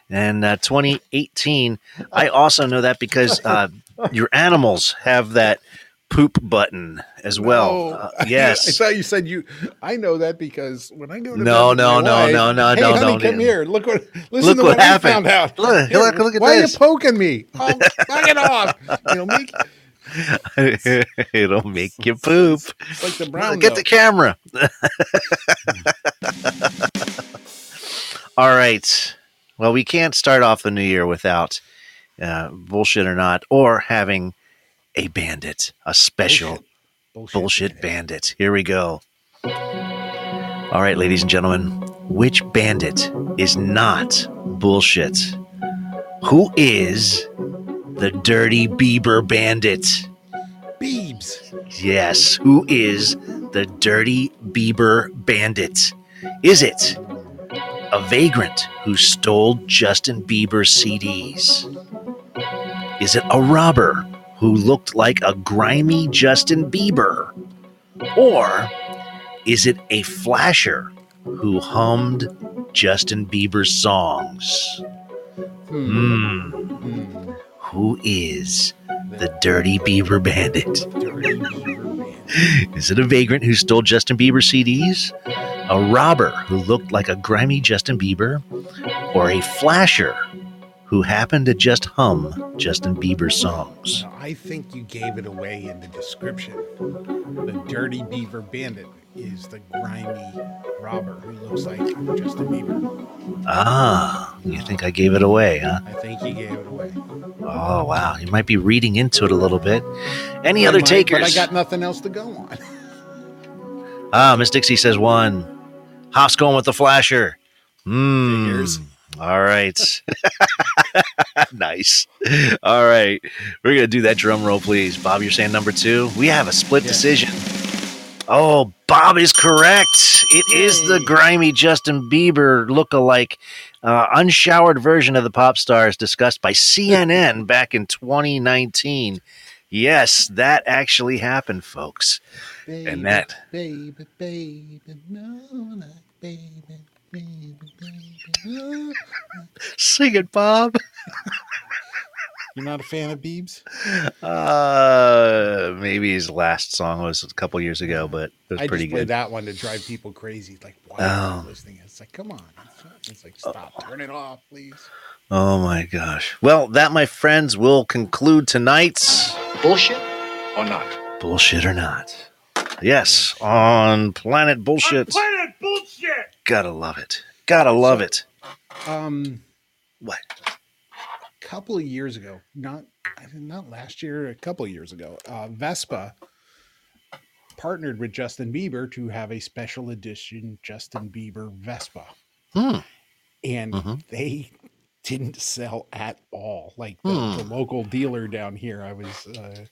in uh, 2018. I also know that because uh, your animals have that poop button as well. No. Uh, I thought you said you. I know that because when I go to No, no, no, wife, no, no, hey, no, honey, don't come do- here. Look what. Listen Look to what what, happened. I found out. Look, Here, look, look at why this. are you poking me? Oh, knock it off. You know, make It'll make you poop. like the brown. Get the camera. All right. Well, we can't start off the new year without uh, bullshit or not, or having a bandit, a special Bullshit. bullshit bandit. Here we go. All right, ladies and gentlemen, which bandit is not bullshit? Who is the dirty Bieber bandit? Beebs. Yes, who is the dirty Bieber bandit? Is it a vagrant who stole Justin Bieber's CDs? Is it a robber who looked like a grimy Justin Bieber? Or is it a flasher who hummed Justin Bieber's songs? Hmm. Hmm, Hmm. Who is the dirty Beaver bandit? Is it a vagrant who stole Justin Bieber CDs? A robber who looked like a grimy Justin Bieber? Or a flasher who happened to just hum Justin Bieber songs? I think you gave it away in the description. The Dirty Beaver Bandit is the grimy robber who looks like Justin Bieber. Ah, you think I gave it away, huh? I think you gave it away. Oh, wow. You might be reading into it a little bit. Any I other might, takers? But I got nothing else to go on. Ah, Miss Dixie says one. Hoff's going with the flasher. Hmm. Figures. All right. nice. All right. We're going to do that drum roll, please. Bob, you're saying number two? We have a split Yeah. decision. Oh, Bob is correct. It is the grimy Justin Bieber look-alike, uh, unshowered version of the pop stars discussed by CNN back in 2019. Yes, that actually happened, folks. Baby, that- Baby, baby, no, not baby, baby, baby. no. Sing it, Bob. You're not a fan of Beebs? Uh, maybe his last song was a couple years ago, but it was I pretty just play good. that one to drive people crazy. Like, why Oh. are you listening? It's like, come on. It's like, stop, turn it off, please. Oh my gosh. Well, that, my friends, will conclude tonight's Bullshit or not? bullshit or not. Yes, on Planet Bullshit. On Planet bullshit. Gotta love it. Gotta love it. Um, What? A couple of years ago, not not last year, a couple of years ago, uh, Vespa partnered with Justin Bieber to have a special edition Justin Bieber Vespa, Hmm. and Mhm. they didn't sell at all. Like the, the Hmm. local dealer down here, I was. Uh,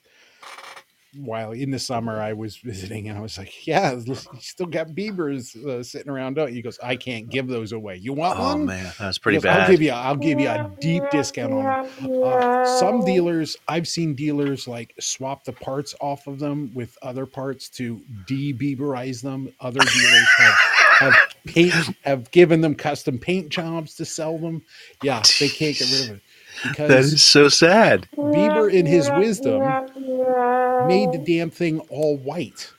while in the summer I was visiting and I was like, yeah, you still got Biebers uh, sitting around. Don't you? He goes, I can't give those away. You want Oh one? man, that was He pretty goes, I'll bad. give you, I'll give you a deep discount on them. Uh, some dealers, I've seen dealers like swap the parts off of them with other parts to de-Bieberize them. Other dealers have, have paint, have given them custom paint jobs to sell them. Yeah, they can't get rid of it because That is so sad. Bieber, in his wisdom, made the damn thing all white.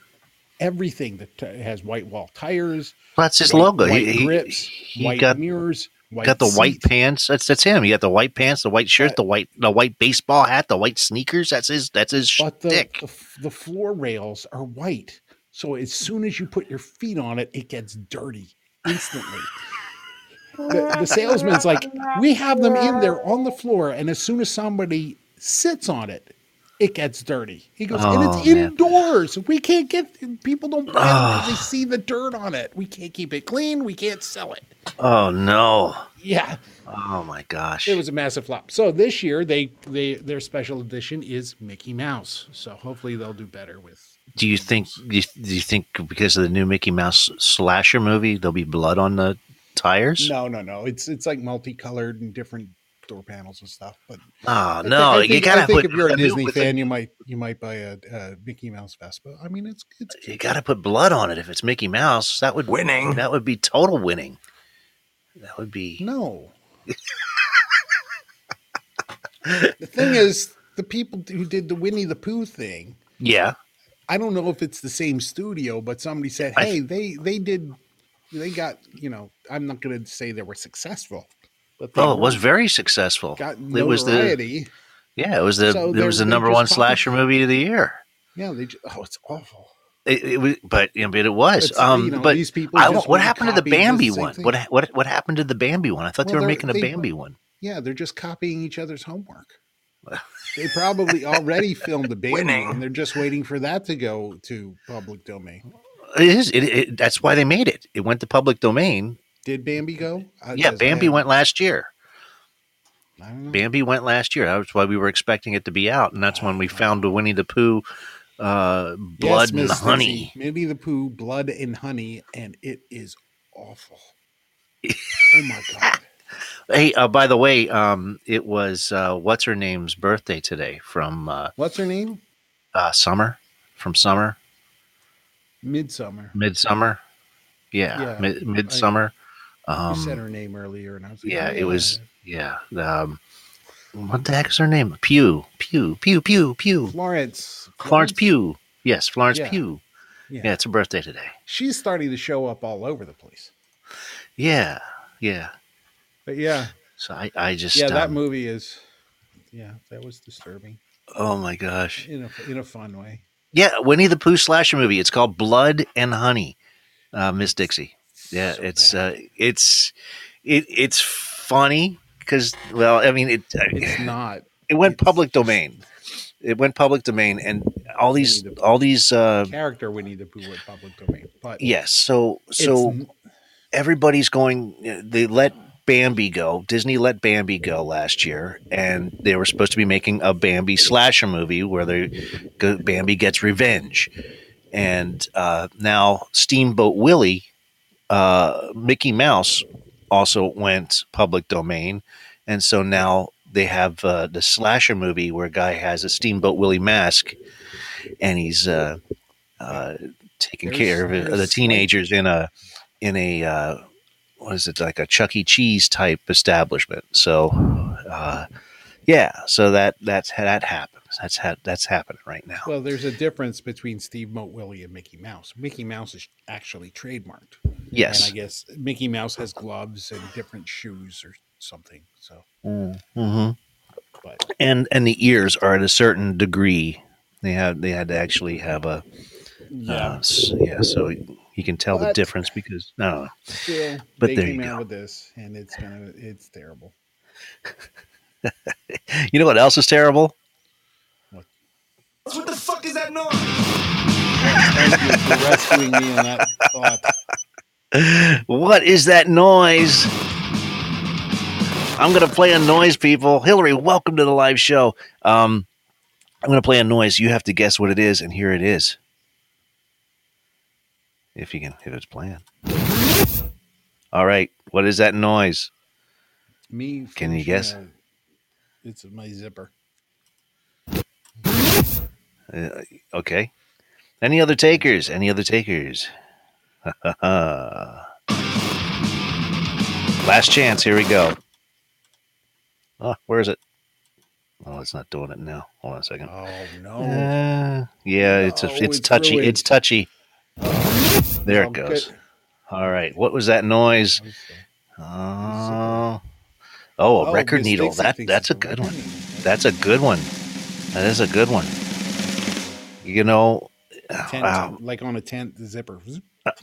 Everything that t- has white wall tires, That's his white- logo. white he, he- grips, he white got mirrors, white got the white pants. That's that's him. He got the white pants, the white shirt, But- the white the white baseball hat, the white sneakers. That's his. That's his but the, shtick. the the floor rails are white. So as soon as you put your feet on it, it gets dirty instantly. the, the salesman's like, we have them in there on the floor, and as soon as somebody sits on it, it gets dirty. He goes, and Oh, it's man. indoors. We can't get people don't buy it because they Oh. see the dirt on it. We can't keep it clean. We can't sell it. Oh no. Yeah, Oh my gosh. it was a massive flop. So this year they they their special edition is Mickey Mouse. So hopefully they'll do better with Do you think? Do you, do you think because of the new Mickey Mouse slasher movie, there'll be blood on the tires? No, no, no. It's it's like multicolored and different door panels and stuff. But Oh I no! I you think, gotta I think put. if you're a Disney with the- fan, you might you might buy a, a Mickey Mouse Vespa. I mean, it's it's you gotta put blood on it if it's Mickey Mouse. That would Winning. That would be total winning. That would be. no. the thing is, the people who did the Winnie the Pooh thing, Yeah. I don't know if it's the same studio, but somebody said, I- "Hey, they they did, they got you know." I'm not going to say they were successful, but they Oh, it was very successful. got It was the yeah. It was the So it was the number one popped- slasher movie of the year. Yeah, they. Just, oh, it's awful. It, it was, but you know, but it was. Um, you know, but these people I, just what happened to the copy and do Bambi same one? thing. What what what happened to the Bambi one? I thought they Well, were they're- making a they- Bambi one. Yeah, they're just copying each other's homework. They probably already filmed the Bambi, Winning. and they're just waiting for that to go to public domain. It is. It, it, that's why they made it. It went to public domain. Did Bambi go? Uh, Yeah, I Bambi went last year. I. Bambi went last year. That's why we were expecting it to be out, and that's when we found the Winnie the Pooh, uh, blood Yes, and honey. Winnie the Pooh, blood and honey, and it is awful. oh my god! Hey, uh, by the way, um, it was uh, what's her name's birthday today from uh, What's her name? uh, Summer, from Summer, Midsommar. Midsommar. Yeah, Yeah, mid, Midsommar. You said Um, her name earlier, and I was like, yeah, oh, it was. Yeah, um, what the heck is her name? Pew, Pew, Pew, Pew, Pew. Florence. Florence Pugh. Yes, Florence Yeah. Pugh. Yeah. Yeah, it's her birthday today. She's starting to show up all over the place. Yeah, yeah. But yeah, So I, I just, yeah, that um, movie is. Yeah, that was disturbing oh my gosh. in a in a fun way. Yeah, Winnie the Pooh slasher movie. It's called Blood and Honey. Uh, Miss Dixie. Yeah, So it's uh, it's it it's funny because well, I mean it it's not. it went it's public domain. It went public domain, and all these Winnie the all these uh, character Winnie the Pooh went public domain, but yes. So so everybody's going they let bambi go disney let bambi go last year and they were supposed to be making a bambi slasher movie where they bambi gets revenge and uh, now steamboat willie uh, mickey mouse also went public domain and so now they have uh, the slasher movie where a guy has a steamboat willie mask and he's uh, uh, taking There's- care of the teenagers in a in a uh, what is it like a Chuck E. Cheese type establishment. So, uh, yeah, so that that's that happens. That's ha- that's happening right now. well, there's a difference between Steamboat Willie and Mickey Mouse. Mickey Mouse is actually trademarked, Yes, and. I guess Mickey Mouse has gloves and different shoes or something. So, mm-hmm. but And and the ears are at a certain degree. They have they had to actually have a uh, yeah. So you can tell the difference because no. still, But they there came you out go. with this, and it's gonna, it's terrible. You know what else is terrible? What the fuck is that noise? Thank you for rescuing me in that thought. What is that noise? I'm going to play a noise, people. Hillary, welcome to the live show. Um, I'm going to play a noise. You have to guess what it is, and here it is. If you can, if it's playing. All right. What is that noise? Me, Can you guess? a- it's my zipper. Uh, okay. Any other takers? Any other takers? Last chance. Here we go. Oh, where is it? Oh, it's not doing it now. Hold on a second. Oh no! Uh, yeah, it's a, it's it's touchy. ruined. It's touchy. There Oh, it goes. good. All right. What was that noise? Oh, oh, a Oh, record needle. That that's a good one. That's a good one. That is a good one. You know, Tent, wow. like on a tent zipper.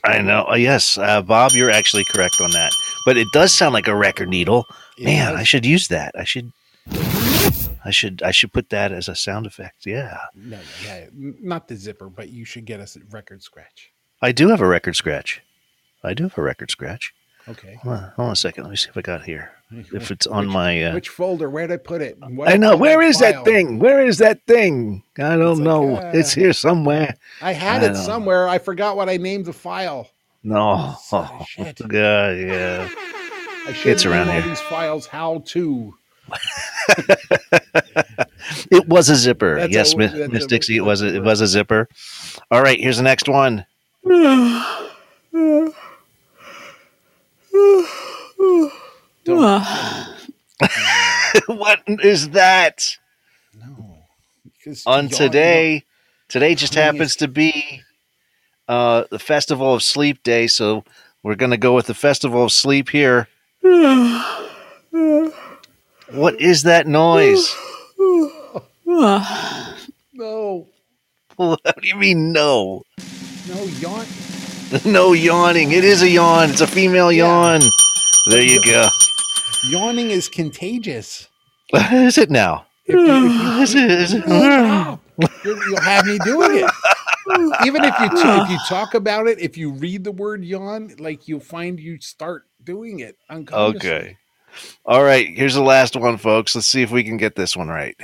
I know. Uh, yes, uh, Bob, you're actually correct on that. But it does sound like a record needle. It Man, does. I should use that. I should. I should. I should put that as a sound effect. Yeah, No, yeah, not the zipper, but you should get us a record scratch. I do have a record scratch. I do have a record scratch. Okay. Hold on, hold on a second. Let me see if I got here. If it's on Which- my. Uh, Which folder? Where'd I put it? What I know. Where is file? that thing? Where is that thing? I don't It's like, know. uh, it's here somewhere. I had I it don't somewhere. I forgot what I named the file. No. Son of shit. God, yeah. I It's around here. these files how to. It was a zipper. That's yes, a- Miss, a- Dixie. It was. A, it was a zipper. All right. Here's the next one. What is that no. Because on today? Today just happens to be uh, the Festival of Sleep Day, so we're going to go with the Festival of Sleep here. What is that noise? No. What do you mean no? No yawn. no yawning. It is a yawn. It's a female Yeah. yawn. There you go. Yawning is contagious. is it now? If you- if you- Is it- You'll, you'll have me doing it. Even if you t- if you talk about it, if you read the word yawn, like you'll find you start doing it unconsciously. Okay. All right. Here's the last one, folks. Let's see if we can get this one right.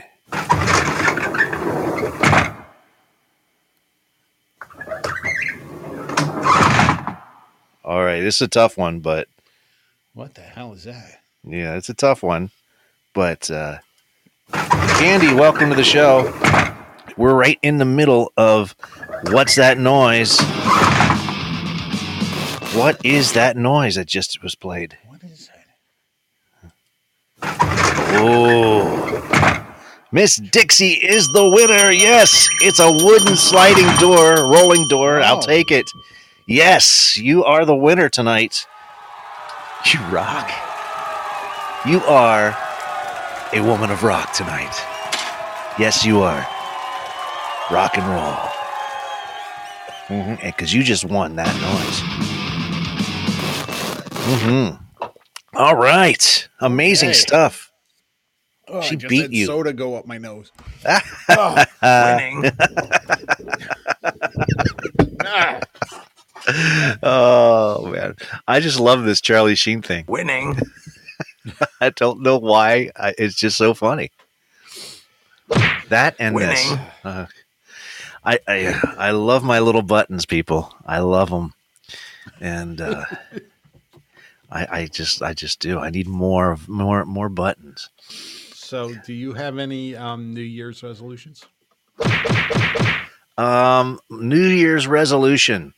All right. This is a tough one, but What the hell is that? Yeah, it's a tough one. But uh, Candy, welcome to the show. We're right in the middle of what's that noise? What is that noise that just was played? What is that? Oh. Miss Dixie is the winner. Yes, it's a wooden sliding door, rolling door. I'll take it. Yes, you are the winner tonight. You rock. You are a woman of rock tonight. Yes, you are. Rock and roll. Because you just won that noise. Mm-hmm. All right. Amazing Hey. stuff. Oh, She beat you. Soda go up my nose. Uh, Ah, oh man, I just love this Charlie Sheen thing. Winning. I don't know why. I, it's just so funny. That and this. Uh, I, I I love my little buttons, people. I love them, and uh, I I just I just do. I need more of more more buttons. so, do you have any um, New Year's resolutions? Um, New Year's resolution.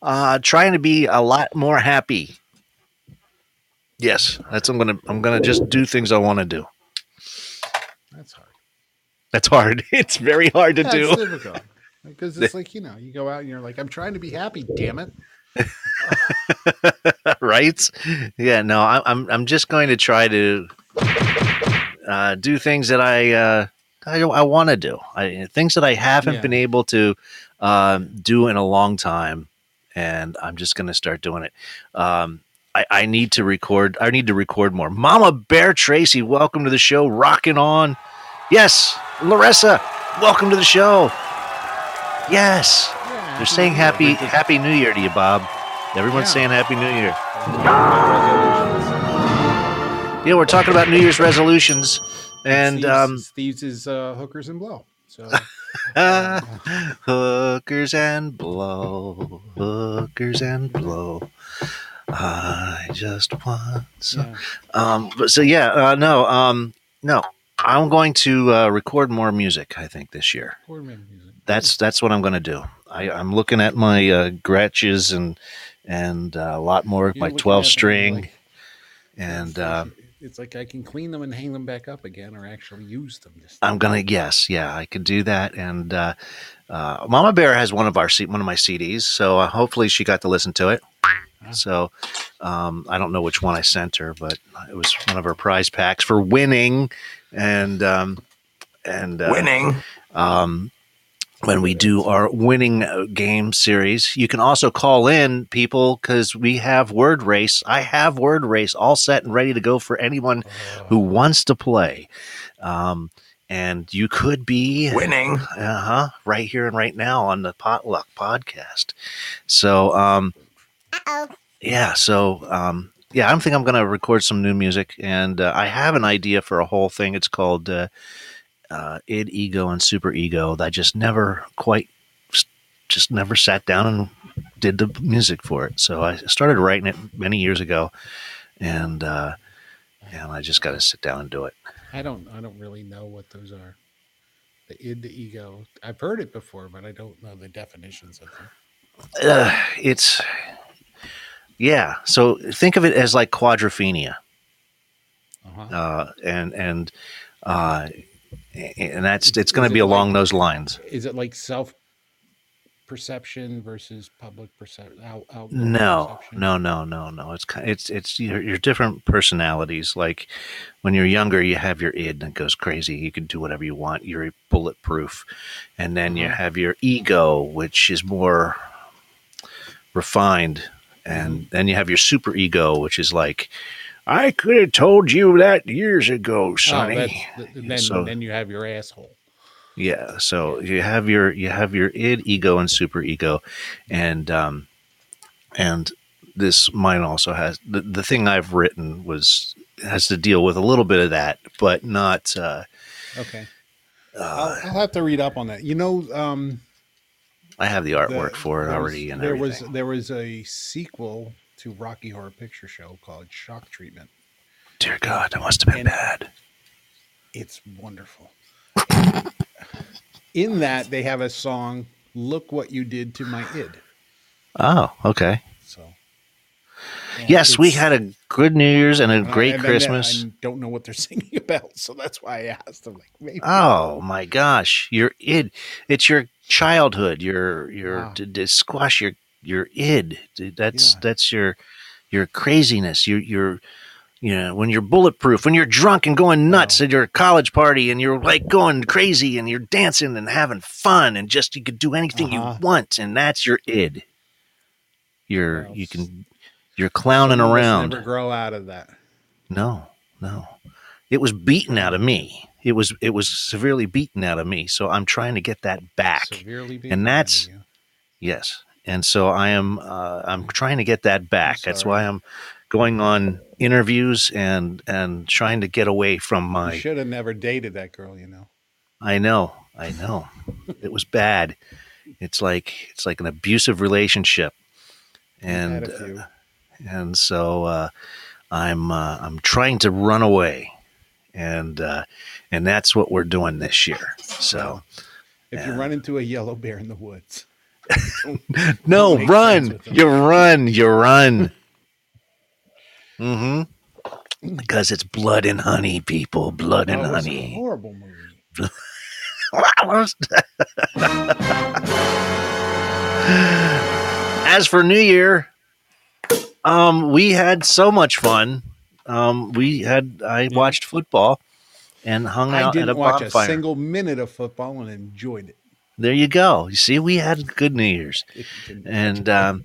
Uh, trying to be a lot more happy. Yes, that's I'm gonna I'm gonna just do things I want to do. That's hard. That's hard. It's very hard to That's do. difficult because it's like you know, you go out and you're like, I'm trying to be happy. Damn it! right? Yeah, no, I, I'm I'm just going to try to uh, do things that I uh, I, I want to do. I, things that I haven't Yeah. been able to um, do in a long time, and I'm just going to start doing it. Um, I, I need to record. I need to record more. Mama Bear Tracy, welcome to the show. Rocking on. Yes, Larissa, welcome to the show. Yes. Yeah, They're saying happy Happy New Year to you, Bob. Everyone's Yeah. saying Happy New Year. Yeah, we're talking about New Year's resolutions, and Steve's, um, Steve's is uh, hookers and blow. So hookers and blow, hookers and blow. I just want some. yeah. Um, but so yeah, uh, no, um, no. I'm going to uh, record more music. I think this year. Quarterman music. That's that's what I'm going to do. I, I'm looking at my uh, Gretsches and and uh, a lot more of You're my 12 string like- and. Uh, it's like I can clean them and hang them back up again, or actually use them. This I'm gonna yes, yeah, I could do that. And uh, uh, Mama Bear has one of our one of my CDs, so uh, hopefully she got to listen to it. So um, I don't know which one I sent her, but it was one of her prize packs for winning, and um, and uh, Winning. um, when we do our winning uh, game series. You can also call in people because we have word race. I have word race all set and ready to go for anyone who wants to play. Um, and you could be Winning. uh huh right here and right now on the Potluck podcast. So um, yeah, so um, yeah, I think I'm going to record some new music, and uh, I have an idea for a whole thing. It's called uh, uh, id, ego, and super ego. I just never quite, just never sat down and did the music for it. So I started writing it many years ago, and uh, and I just got to sit down and do it. I don't. I don't really know what those are. The id, the ego. I've heard it before, but I don't know the definitions of them. Uh, it's yeah. So think of it as like quadrophenia. Uh-huh. uh, and and uh, and that's it's going to be along like- those lines. Is it like self perception versus public perception? No, perception? no, no, no, no. It's it's it's your, your different personalities. Like when you're younger, you have your id that goes crazy. You can do whatever you want. You're bulletproof, and then you Uh-huh. have your ego, which is more refined, and then you have your super ego, which is like, I could have told you that years ago, Oh, Sonny. that's, then, So- then you have your asshole. Yeah. So you have your you have your id ego and super ego, and um, and this mine also has the the thing I've written was has to deal with a little bit of that, but not. Uh, Okay. uh, I'll, I'll have to read up on that. You know, um, I have the the- artwork for it already was, and there everything. was there was a sequel to Rocky Horror Picture Show called Shock Treatment. Dear God, that must have been and- bad. It's wonderful. In that, they have a song, "Look What You Did to My Id." Oh, okay. And Yes, we had a good New Year's and a uh, great Christmas. I don't know what they're singing about, so that's why I asked. I'm like, maybe. Oh my gosh, your id. It's your childhood. Your your Wow. to, to squash your your id. That's Yeah. that's your your craziness. Your your you know when you're bulletproof, when you're drunk and going nuts Wow. at your college party, and you're like going crazy and you're dancing and having fun and just you could do anything Uh-huh. you want, and that's your id. You're you can you're clowning of around. Never grow out of that. No, no. It was beaten out of me. It was it was severely beaten out of me. So I'm trying to get that back. Severely beaten And that's- you. Yes. And so I am uh, I'm trying to get that back. That's why I'm going on interviews and and trying to get away from You my should have never dated that girl. You know. I know. I know. it was bad. It's like it's like an abusive relationship. And few. And so uh, I'm uh, I'm trying to run away, and uh, and that's what we're doing this year. So if you run into a yellow bear in the woods, no, run, you run, you run. mm-hmm. Because it's blood and honey, people, blood and Oh, honey. horrible movie. As for New Year, um, we had so much fun. Um, we had I watched football and hung I out at a didn't watch bonfire. a single minute of football and enjoyed it. there you go. You see, we had good New Year's, and um,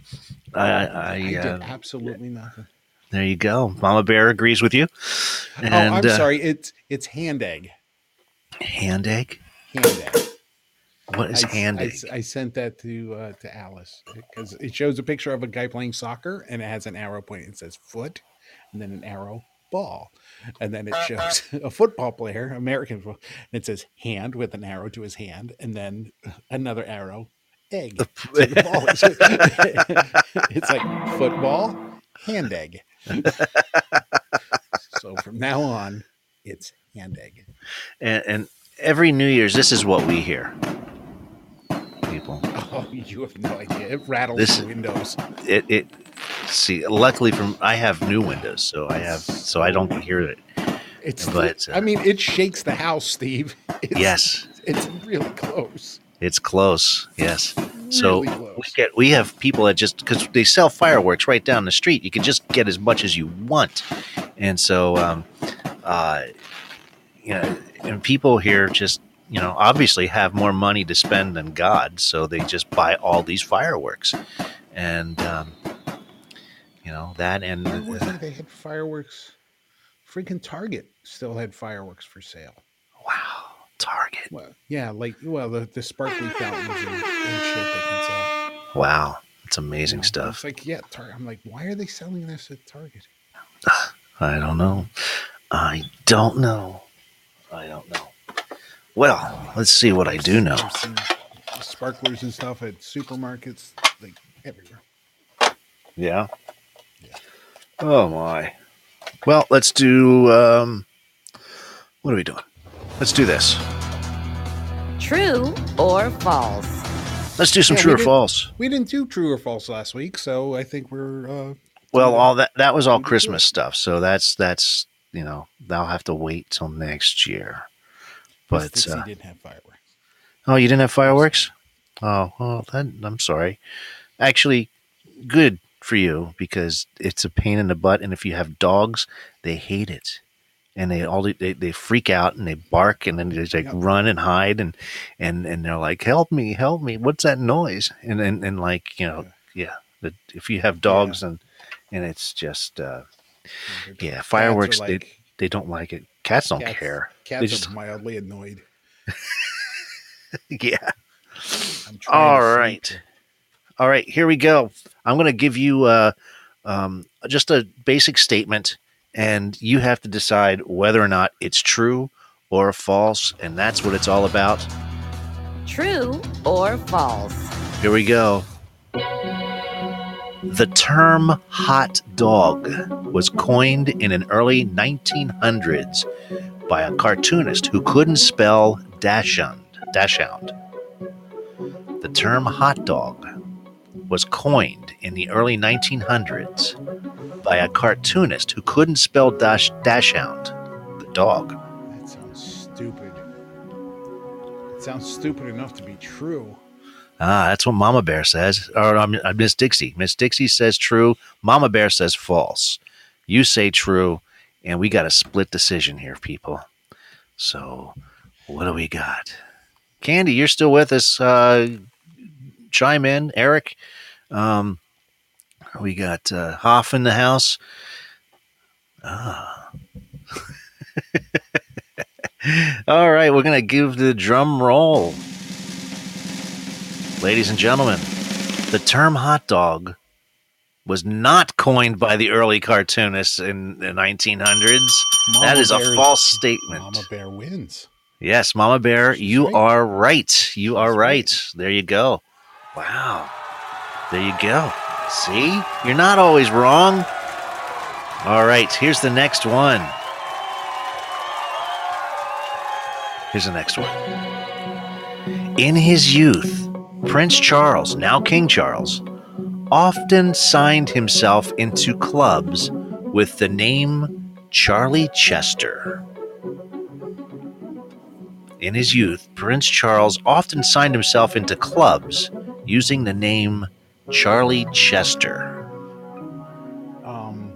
I, I, I did uh, absolutely nothing. there you go. Mama Bear agrees with you. And, oh, I'm uh, sorry. It's it's hand egg. Hand egg. Hand egg. What is I, hand I- egg? I, sent that to uh, to Alice because it shows a picture of a guy playing soccer and it has an arrow pointing. It says foot, and then an arrow ball, and then it shows a football player, American, football, and it says hand with an arrow to his hand, and then another arrow, egg. to the ball. it's like football, hand egg. so from now on, it's hand egg. and, and every New Year's, this is what we hear. Oh, you have no idea. It rattles This- the windows. it it. See, luckily, from I have new windows, so I have, so I don't hear it. It's But, uh, I mean, it shakes the house, Steve. It's, Yes, it's really close. it's close. Yes. So Really we get we have people that just because they sell fireworks right down the street. You can just get as much as you want, and so um, uh, you know, and people here just you know obviously have more money to spend than God, so they just buy all these fireworks, and um, you know that and it? They had fireworks. Freaking Target still had fireworks for sale. wow, Target, Well, yeah, like well, the, the sparkly fountains and, and shit they can sell. wow, it's amazing You know, stuff. It's like yeah, Target. I'm like, why are they selling this at Target? I don't know. I don't know. I don't know. Well, let's see what I do know. Sparklers and stuff at supermarkets, like everywhere. Yeah. yeah. Oh my. Well, let's do. Um, what are we doing? Let's do this. True or false? Let's do some Yeah, true or false. We didn't do true or false last week, so I think we're uh, Well, all that that was all Christmas stuff, so that's that's you know they'll have to wait till next year. But uh, didn't have fireworks. oh, you didn't have fireworks? Oh, well, that, I'm sorry. Actually, good for you because it's a pain in the butt, and if you have dogs, they hate it. And they all they, they freak out and they bark and then they just like Yep. run and hide and and and they're like help me help me what's that noise and and, and like you know yeah that if you have dogs and and it's just uh, yeah fireworks they they don't like it. Cats don't Cats- care. Cats They are just mildly annoyed. yeah. I'm trying All to right. sleep. All right, here we go. I'm going to give you uh, um, just a basic statement, and you have to decide whether or not it's true or false, and that's what it's all about. True or false? Here we go. The term hot dog was coined in an early 1900s by a cartoonist who couldn't spell dachshund. Dachshund. The term hot dog was coined in the early 1900s by a cartoonist who couldn't spell dash, dachshund, the dog. That sounds stupid. It sounds stupid enough to be true. Ah, that's what Mama Bear says. Or um, uh, Miss Dixie. Miss Dixie says true. Mama Bear says false. You say true, and we got a split decision here, people. So, what do we got? Candy, you're still with us. Uh, chime in, Eric. Um, we got uh, Hoff in the house. Ah. All right, we're gonna give the drum roll. Ladies and gentlemen, the term hot dog was not coined by the early cartoonists in the 1900s. that Mama is a Bear false statement. Mama Bear wins. Yes, Mama Bear, She's you right. are right. You are right. right. There you go. Wow. There you go. See? You're not always wrong. All right, here's the next one. Here's the next one. In his youth, Prince Charles, now King Charles, often signed himself into clubs with the name Charlie Chester. In his youth, Prince Charles often signed himself into clubs using the name Charlie Chester. Um,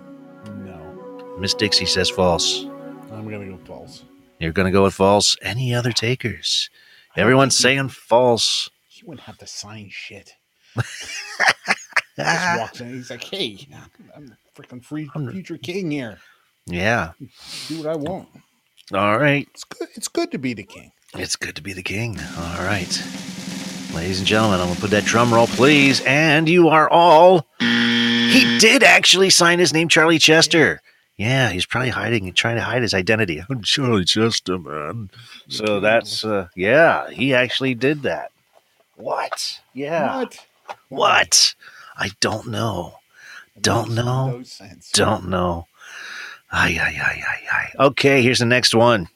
no. Miss Dixie says false. I'm gonna go false. You're going to go with false. Any other takers? Everyone's saying false. He wouldn't have to sign shit. Just walks in. He's like, "Hey, I'm the freaking free future king here. Yeah. Do what I want. All right. It's good. It's good to be the king." It's good to be the king. All right. Ladies and gentlemen, I'm going to put that drum roll, please. And you are all. He did actually sign his name, Charlie Chester. Yeah, he's probably hiding, and trying to hide his identity. I'm Charlie Chester, man. So that's, uh, yeah, he actually did that. What? Yeah. What? What? I don't know. Don't know. no sense. Don't know. Ay, ay, ay, ay, ay. Okay, here's the next one.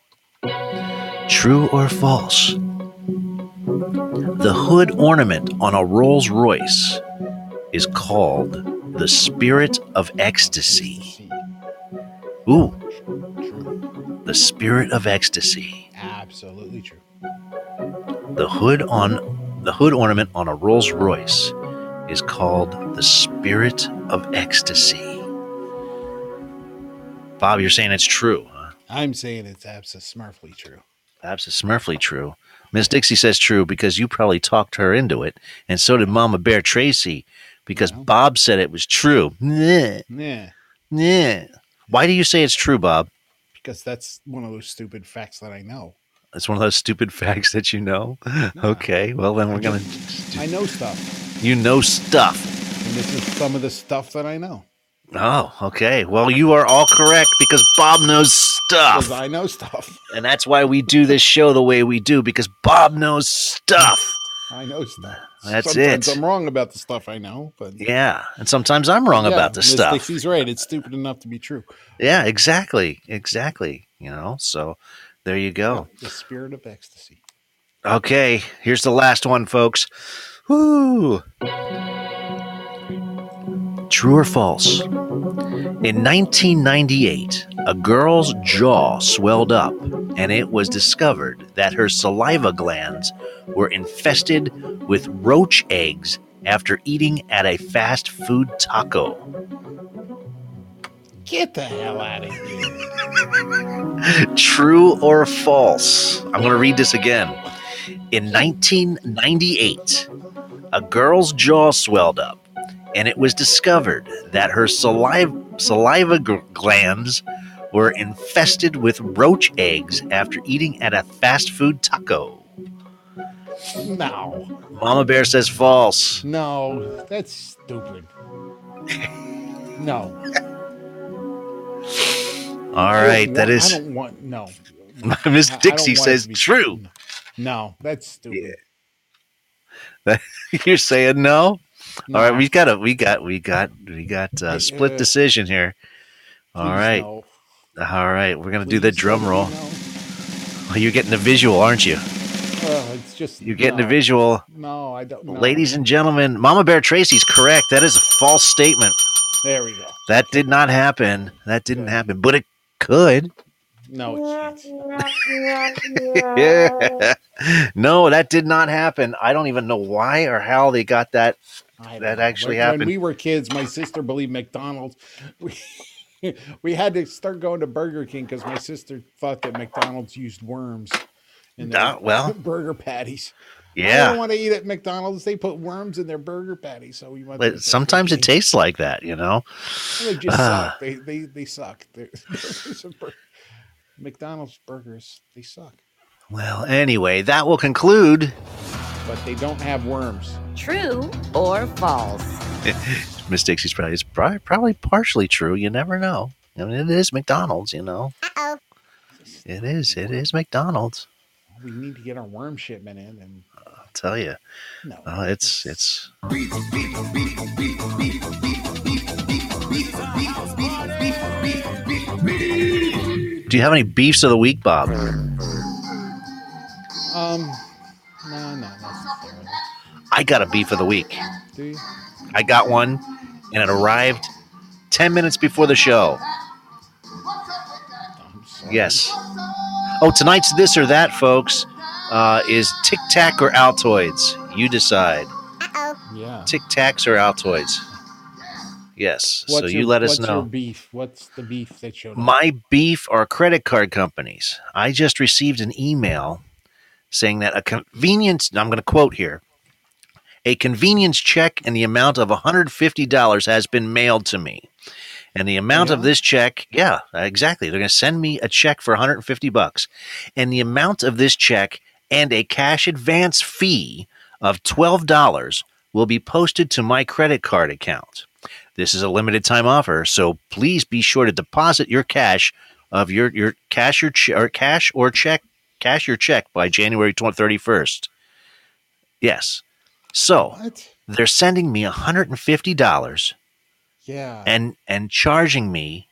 True or false? The hood ornament on a Rolls Royce is called the Spirit of Ecstasy. Ooh, True. the Spirit of Ecstasy. Absolutely true. The hood on the hood ornament on a Rolls Royce is called the Spirit of Ecstasy. Bob, you're saying it's true, huh? I'm saying it's absolutely smurfly true. Smurfly true. Miss Dixie says true because you probably talked her into it, and so did Mama Bear Tracy because. Bob said it was true. Nah, Yeah, nah. Why do you say it's true, Bob? because that's one of those stupid facts that I know. It's one of those stupid facts that you know. Okay, well then we're gonna. I know stuff, You know stuff. and this is some of the stuff that I know. Oh, okay. Well, you are all correct because Bob knows stuff, Because I know stuff. and that's why we do this show the way we do because Bob knows stuff. I know stuff. That's Sometimes it. I'm wrong about the stuff I know, but Yeah, and sometimes I'm wrong Yeah, about the stuff. He's right. It's stupid enough to be true. Yeah, exactly. Exactly. You know, so there you go. The spirit of ecstasy. Okay, here's the last one, folks. Woo! True or false? In 1998, a girl's jaw swelled up, and it was discovered that her saliva glands were infested with roach eggs after eating at a fast food taco. Get the hell out of here. True or false? I'm going to read this again. In 1998, a girl's jaw swelled up, and it was discovered that her saliva, saliva glands were infested with roach eggs after eating at a fast food taco. No, Mama Bear says false. no, that's stupid. No. All right, that is I don't want no. Miss I- I don't Dixie says true. No, that's stupid. You're saying no? No, All right, we got a we got we got we got a split uh, decision here. All please right, no. all right, we're gonna do the drum roll. no. Oh, you're getting the visual, aren't you? Oh, it's just You're getting the visual. No, I don't. Ladies and gentlemen, Mama Bear Tracy's correct. That is a false statement. There we go. That did not happen. That didn't happen, but it could. No, it can't. Yeah. No, that did not happen. I don't even know why or how they got that. That actually when, happened. When we were kids, my sister believed McDonald's. We, we had to start going to Burger King because my sister thought that McDonald's used worms in their Ah, well. burger patties. I don't want to eat at McDonald's. They put worms in their burger patties, so we went. to But Burger sometimes it tastes like that, you know? They just Ah. suck. They they they suck. They're- burgers are bur- McDonald's burgers they suck, Well, anyway, that will conclude. but they don't have worms. True or false? Miss Dixie's probably, it's probably, probably partially true. You never know. I mean, it is McDonald's, you know? Uh-oh. It is. It is McDonald's. We need to get our worm shipment in, and I'll tell you. no, Oh, it's it's Do you have any beefs of the week, Bob? um, no, not necessarily. I got a beef of the week. Do you? I got one, and it arrived ten minutes before the show. Yes. Oh, tonight's this or that, folks, uh, is Tic Tac or Altoids. You decide. Uh-oh. Yeah. Tic Tacs or Altoids. Yes. so you your- let us what's know. Your beef. What's the beef that showed up? My beef are credit card companies. I just received an email saying that a convenience, I'm going to quote here, a convenience check in the amount of $150 has been mailed to me. And the amount of this check, yeah, exactly. They're going to send me a check for 150 bucks. And the amount of this check and a cash advance fee of $12 will be posted to my credit card account. This is a limited time offer, so please be sure to deposit your cash of your your cash or, che- or cash or check cash your check by January thirty first. Yes. So What? they're sending me hundred and fifty dollars Yeah. and and charging me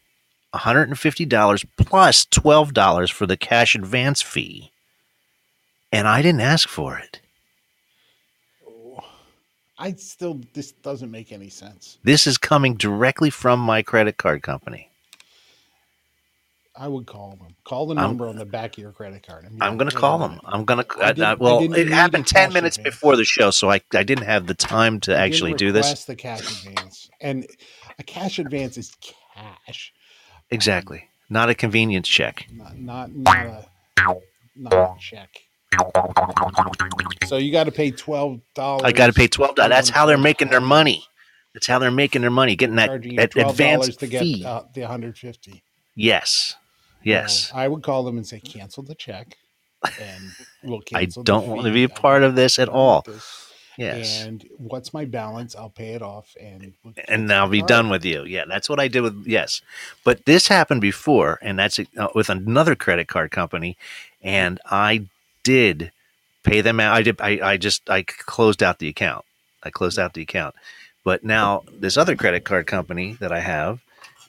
hundred and fifty dollars plus plus twelve dollars for the cash advance fee, and I didn't ask for it. I still this doesn't make any sense. This is coming directly from my credit card company. I would call them. Call the I'm- number on the back of your credit card. I'm going to call them. I'm going to. Uh, didn't- uh, well, it happened 10 minutes advance. before the show, so I, I didn't have the time to I actually do this. the cash advance, and a cash advance is cash, Exactly. Not a convenience check. not not not a not a check. So you got to pay twelve dollars. I got to pay twelve dollars. That's how they're making their money. That's how they're making their money, getting that, Charging you that advance to get fee. uh, the hundred fifty. yes, yes. I would call them and say cancel the check, and we'll cancel. I don't want to be a part of this at all. Yes, And what's my balance? I'll pay it off, and and I'll be done with you. Yeah, that's what I did with yes. But this happened before, and that's uh, with another credit card company, and I did pay them out. I did. I, I just I closed out the account. I closed out the account. But now this other credit card company that I have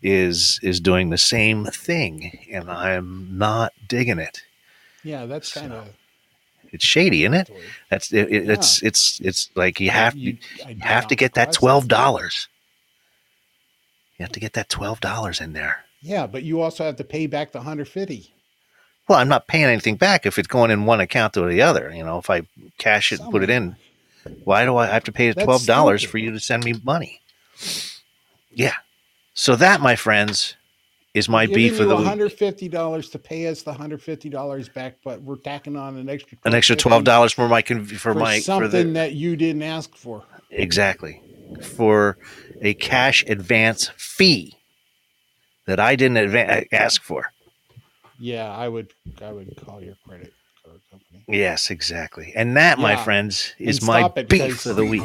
is is doing the same thing, and I'm not digging it. Yeah, that's kind of. It's shady, isn't it? That's it, it, it's it's it's like you have you, you have to get that twelve dollars. You have to get that twelve dollars in there. Yeah, but you also have to pay back the hundred fifty. Well, I'm not paying anything back if it's going in one account to the other. You know, if I cash it and put it in, why do I have to pay twelve dollars for you to send me money? Yeah. So that, my friends, is my beef of the hundred fifty dollars to pay us the hundred fifty dollars back, but we're tacking on an extra An extra $12.50 twelve dollars for my for, for my for something the that you didn't ask for. exactly for a cash advance fee that I didn't adva- ask for. Yeah, I would I would call your credit. Yes, exactly. And that, my friends, is my it, beef of the week.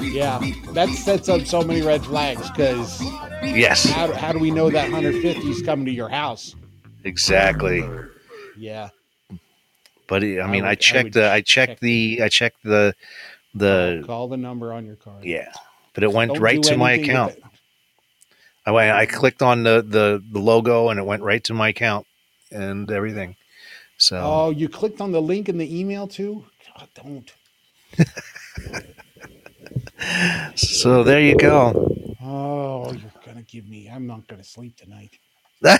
Yeah, that sets up so many red flags because Yes, how, how do we know that 150 is coming to your house? exactly. Yeah, But I mean, I, would- I checked I check checked the, I checked the, the, call the number on your card. yeah. But it went Don't right to my account. Oh, I I clicked on the, the the logo and it went right to my account and everything. So Oh, you clicked on the link in the email too? God, don't. so there you go. Oh, you're gonna give me. I'm not gonna sleep tonight.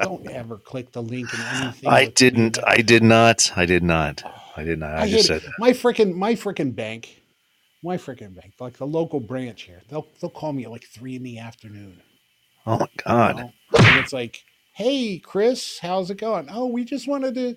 don't ever click the link in anything. I with didn't. I did not. I did not. I did not. I, I just hate said my freaking my freaking bank, my freaking bank, like the local branch here. They'll they'll call me at like three in the afternoon. Oh my you god. know? And it's like, hey, Chris, how's it going? Oh, we just wanted to, you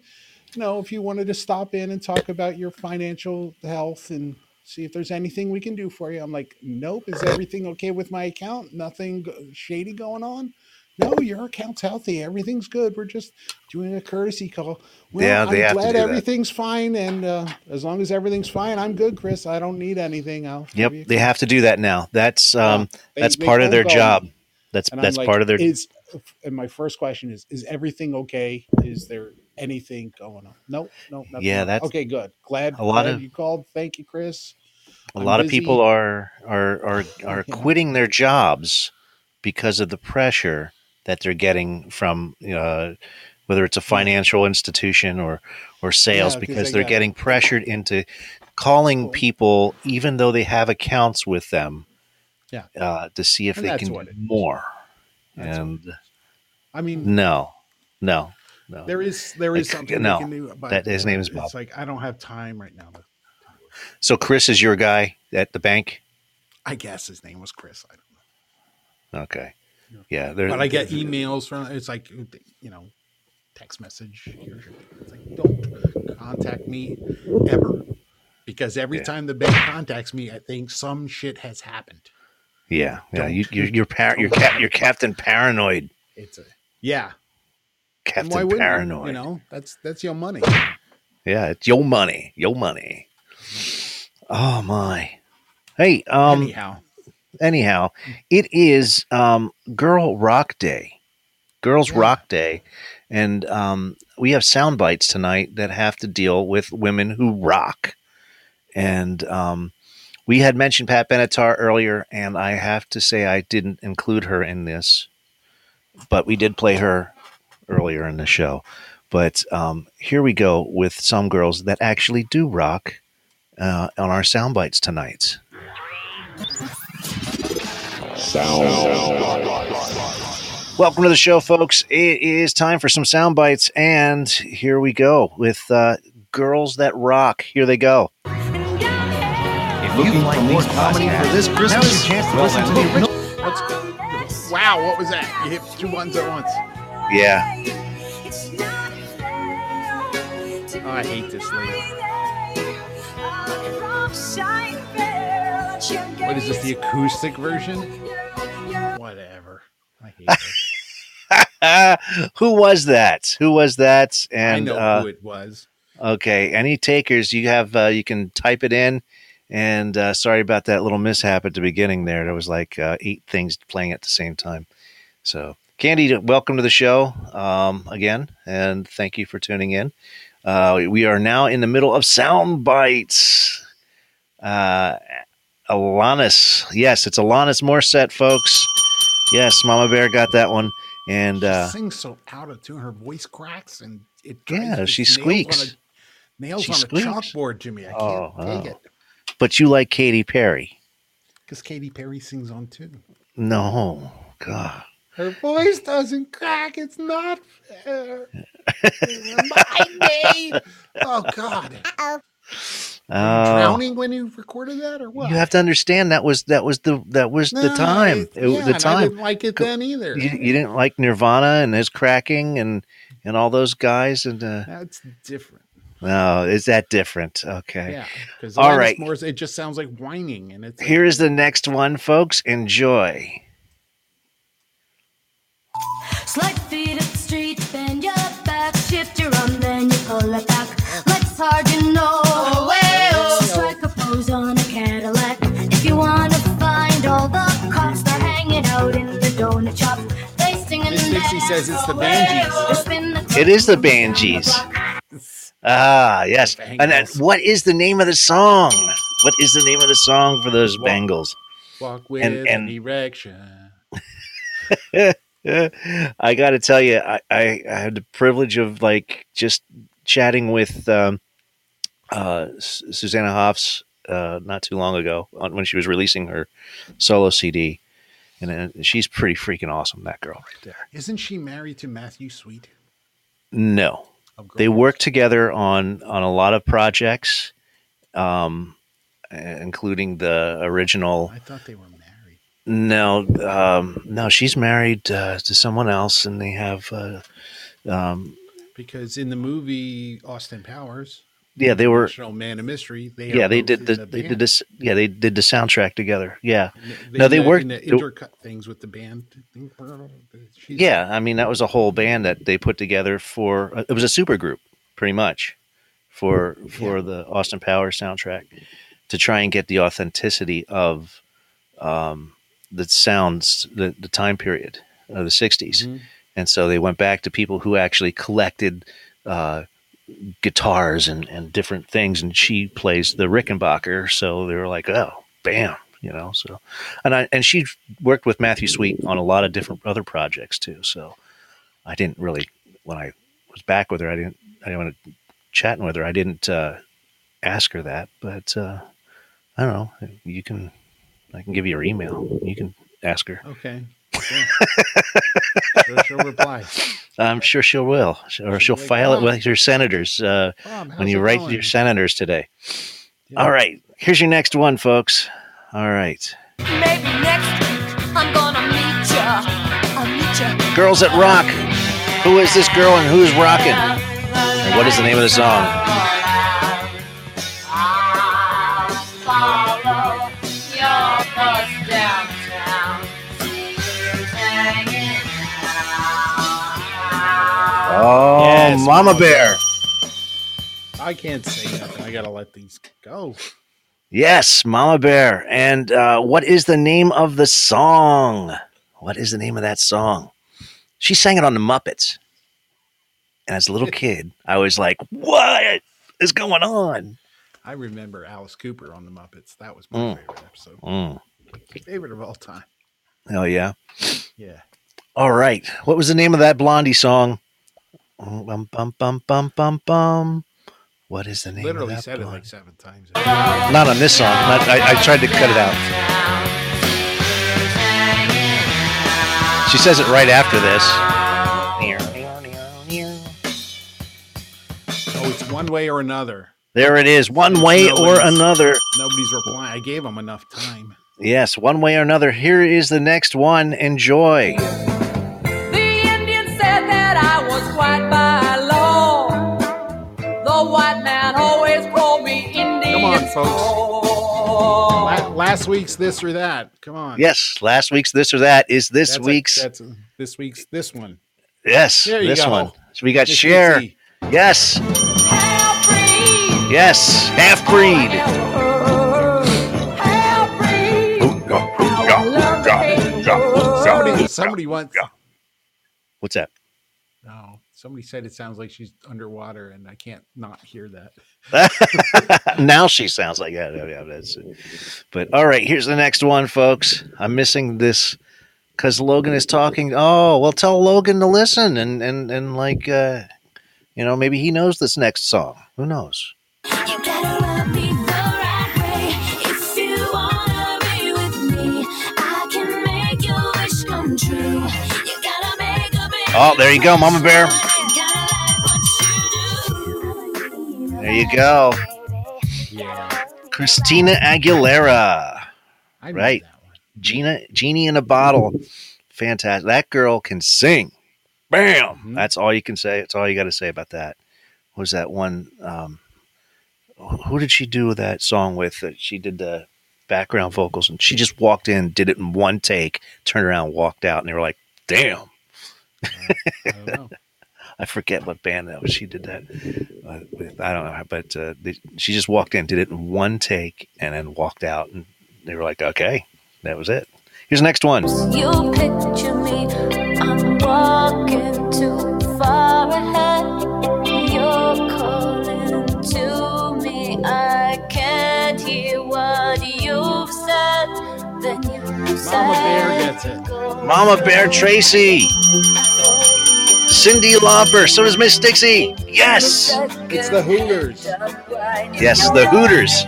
know, if you wanted to stop in and talk about your financial health and see if there's anything we can do for you. I'm like, nope. Is everything okay with my account? Nothing shady going on? No, your account's healthy. Everything's good. We're just doing a courtesy call. Well, Yeah, they I'm have to glad do that. everything's fine. And uh, as long as everything's fine, I'm good, Chris. I don't need anything. I'll Yep, give you a they have to do that now. That's um They- that's they part of their call job. That's and that's like, part of their is and my first question is is everything okay? Is there anything going on? No, no, nothing. Yeah, that's- okay. Good. Glad A lot glad of- you called. Thank you, Chris. a I'm lot of people are are are are Yeah. quitting their jobs because of the pressure that they're getting from uh, whether it's a financial institution or or sales Yeah, 'cause because they they're got- getting pressured into calling people even though they have accounts with them Yeah. uh, to see if And they can do it more That's and I mean, no no no there is there is Like, something no, we can do. That- his name is Bob. It's like I don't have time right now. To, so chris is your guy at the bank I guess his name was Chris. I don't know. okay yeah But I get emails from. It's like you know, text message. It's like don't contact me ever. Because every Yeah. time the bank contacts me, I think some shit has happened. Yeah yeah you, you're you're, par- you're, cap- you're captain paranoid It's a yeah. Captain? Paranoid. You know, that's that's your money. Yeah, it's your money. Your money. Oh my. Hey, um Anyhow, anyhow, it is um Girl Rock Day. Girls Yeah. Rock Day. And um we have sound bites tonight that have to deal with women who rock. And um we had mentioned Pat Benatar earlier, and I have to say I didn't include her in this, but we did play her earlier in the show. But um, here we go with some girls that actually do rock uh, on our sound bites tonight. Sound. Welcome to the show, folks. It is time for some sound bites, and here we go with uh, girls that rock. Here they go. Looking for more comedy for this Christmas? Well, then look what's wow? What was that? You hit two buttons at once. Yeah, Oh, I hate this lady. What is this? The acoustic version? Whatever. I hate it. who was that? Who was that? And I And know uh, who it was. okay, any takers? You have uh, you can type it in. And uh, sorry about that little mishap at the beginning there. There was like uh, eight things playing at the same time. So, Candy, welcome to the show um, again, and thank you for tuning in. Uh, we are now in the middle of sound bites. Uh, Alanis, yes, it's Alanis Morissette, folks. Yes, Mama Bear got that one, and She uh, sings so out of tune. Her voice cracks and it. Yeah, she it's nails squeaks. On a, nails She on squeaks. a chalkboard, Jimmy. I can't Oh, take oh. it but you like Katy Perry? because Katy Perry sings on too. No, God. Her voice doesn't crack. It's not fair. Remind me. Oh God. Uh, drowning when you recorded that, or what? you have to understand that was that was the that was the time. I- It- yeah, the and I time. didn't like it then either. You, you didn't like Nirvana and his cracking and and all those guys and uh, That's different. No, is that different? Okay. Yeah, because All right. Morris, it just sounds like whining, and it's Here is the next one, folks. Enjoy. Slide feet up the street, bend your back, shift your arm, then you pull it back. Legs hard, you know. Oh, strike a pose on a Cadillac. If you wanna find all the cops, they're hanging out in the donut shop. They sing and Miss Dixie says it's the away. Banshees. They spin the It is the Banshees. Ah, yes. And then, what is the name of the song? What is the name of the song for those Walk. Bangles? walk with and- and- an erection. I got to tell you, I, I, I had the privilege of like just chatting with um, uh, Susanna Hoffs uh, not too long ago on, when she was releasing her solo CD, and uh, she's pretty freaking awesome. That girl right there. Isn't she married to Matthew Sweet? No, they Girls? work together on on a lot of projects, um, including the original. I thought they were married. No, um, no, she's married uh, to someone else, and they have. Uh, um, Because in the movie Austin Powers, yeah, they were. National Man of Mystery, they Yeah, they did the, the they did this. Yeah, they did the soundtrack together. Yeah, In No, they the- worked- the they- intercut things with the band. Yeah. I mean, that was a whole band that they put together for. uh, It was a super group, pretty much, for for the Austin Powers soundtrack, to try and get the authenticity of, um, the sounds, the the time period of the '60s. Mhm. and so they went back to people who actually collected uh, guitars and, and different things and she plays the rickenbacker so they were like oh bam you know so. And i and she worked with matthew sweet on a lot of different other projects too so i didn't really when i was back with her i didn't i didn't want to chatting with her i didn't uh, ask her that but uh, i don't know you can i can give you her email. You can ask her. Okay. Yeah. sure, she'll reply. I'm sure she will, will, or she'll be like, file it with your senators uh, Mom, when you write going? your senators today. Yeah. All right, here's your next one, folks. All right, Maybe next week I'm gonna meet ya. I'll meet ya. girls at rock. Who is this girl and who's rocking? And what is the name of the song? Oh, Yes, Mama Mama Bear. I can't say nothing. I gotta let these go. Yes, Mama Bear. And uh, what is the name of the song? What is the name of that song? She sang it on the Muppets. And as a little kid, I was like, what is going on? I remember Alice Cooper on the Muppets. That was my Mm. favorite episode. Mm. Favorite of all time. Oh, yeah. Yeah. All right. What was the name of that Blondie song? Oh, bum, bum, bum, bum, bum, bum. What is the name Literally of that? said it like seven times. Not on this song. Not, I, I tried to cut it out. She says it right after this. Oh, it's one way or another. There it is. One way No, or another. Nobody's replying. I gave them enough time. Yes, one way or another. Here is the next one. Enjoy. Folks. La- last week's this or that. Come on. Yes, last week's this or that is this That's a- week's. that's a- this week's this one. yes, There you this go. one. So we got Miss Cher. Yes, Half-breed. yes, half breed. Half-breed. I love to hate Somebody, somebody wants. What's that? Somebody said it sounds like she's underwater, and I can't not hear that. now she sounds like yeah, yeah, that's. But all right, here's the next one, folks. I'm missing this because Logan is talking. Oh, well, tell Logan to listen and and and like uh, you know maybe he knows this next song. Who knows? Oh, there you go, Mama Bear. You gotta like what you do. There you go, Yeah, Christina Aguilera. Right. Gina Genie in a bottle. Fantastic. That girl can sing. Bam. Mhm. That's all you can say. That's all you got to say about that. was that one? Um, who did she do that song with? That she did the background vocals, and she just walked in, did it in one take, turned around, walked out, and they were like, "Damn." I don't know. I forget what band that was. She did that uh, with. I don't know, but uh, they, she just walked in, did it in one take, and then walked out, and they were like, "Okay, that was it." Here's the next one. Mama Bear gets it. Mama Bear Tracy, Cyndi Lauper, so does Miss Dixie. Yes, It's the Hooters. yes, the Hooters,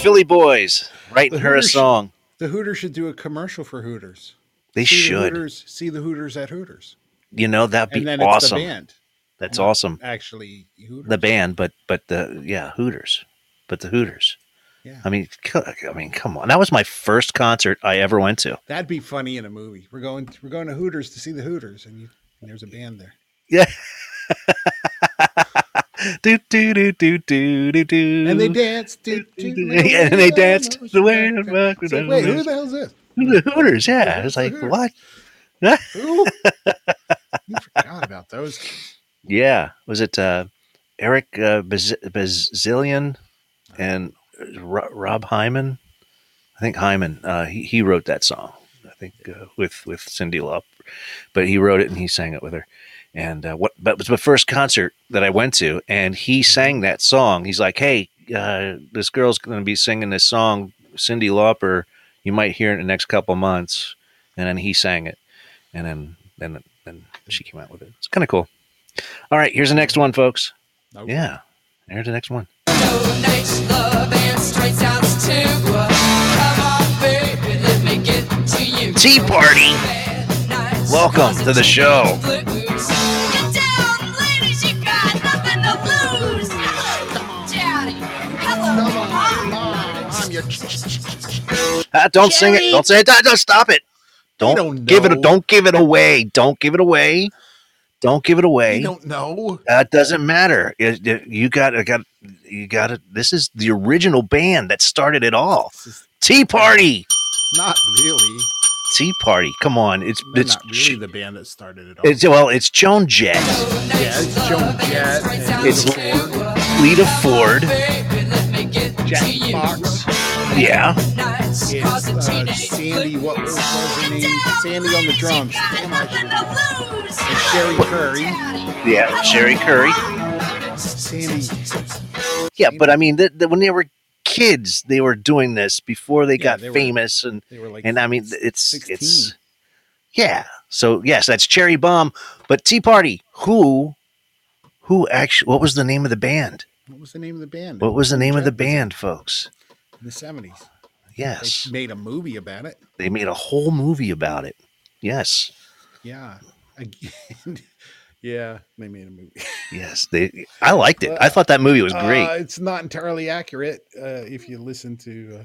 Philly Boys, writing her a Hooters. song. The Hooters should do a commercial for Hooters. They See the should. Hooters, see the Hooters at Hooters. You know, that'd be And then it's awesome. the band. That's Not awesome. Actually, Hooters. The band, but but the yeah Hooters, but the Hooters. Yeah. I mean, I mean, come on. That was my first concert I ever went to. That'd be funny in a movie. We're going we're going to Hooters to see the Hooters, and, you, and there's a band there. Yeah. do do do do do do do. And they dance. Do, do, Yeah, and they danced the way like, Wait, who the hell's this? the Hooters. Yeah, it's like what? Who? you forgot about those. Yeah, was it uh, Eric uh, Baz- Bazilian and Rob Hyman? I think Hyman. Uh, he he wrote that song. I think uh, with with Cyndi Lauper, but he wrote it and he sang it with her. And uh, what? But it was my first concert that I went to, and he sang that song. He's like, "Hey, uh, this girl's going to be singing this song, Cyndi Lauper. You might hear it in the next couple months." And then he sang it, and then then then she came out with it. It's kind of cool. All right, here's the next one, folks. Nope. Yeah, here's the next one. Tea Party. Welcome to the show. Ah, don't sing it. Don't say it. Don't, don't stop it. Don't, don't give it. Don't give it away. Don't give it away. Don't give it away. You don't know. That doesn't matter. It- it- you got. I got. You got it. This is the original band that started it all. Tea Party. not really. Tea Party. Come on. It's They're it's not really the band that started it all. it's well. It's Joan Jett, yeah, it's Joan Jett. It's- Ford, Lita Ford. Jack Fox. Yeah. It's uh, Sandy. What was her name? Sandy on the drums. Damn, and Cherie Currie. Yeah. Cherie Currie. Sandy. Yeah, but I mean, the, the, when they were kids, they were doing this before they Yeah, got they were- famous, and They were like. and I mean, it's 16. it's yeah. So yes, that's Cherry Bomb, but Tea Party. Who, who actually? What was the name of the band? What was the name of the band? What was the name of the band, folks? In the seventies. Yes, They made a movie about it. they made a whole movie about it. Yes, Yeah. Again. yeah, they made a movie. yes. They. I liked it. I thought that movie was great. Uh, it's not entirely accurate uh, if you listen to uh,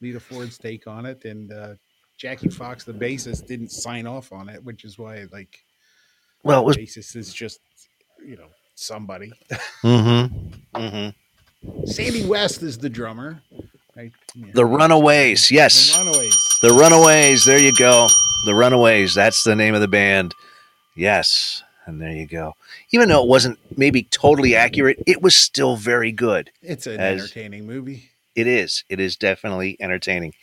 Lita Ford's take on it, and uh, Jackie Fox, the bassist, didn't sign off on it, which is why like well, it was. bassist is just you know somebody. Mm-hmm. Mm-hmm. Sandy West is the drummer. Right? Yeah. The Runaways. The Yes. Runaways. The Runaways. There you go. The Runaways. That's the name of the band. Yes. And there you go. Even though it wasn't maybe totally accurate, it was still very good. It's an As- entertaining movie. It is. It is definitely entertaining.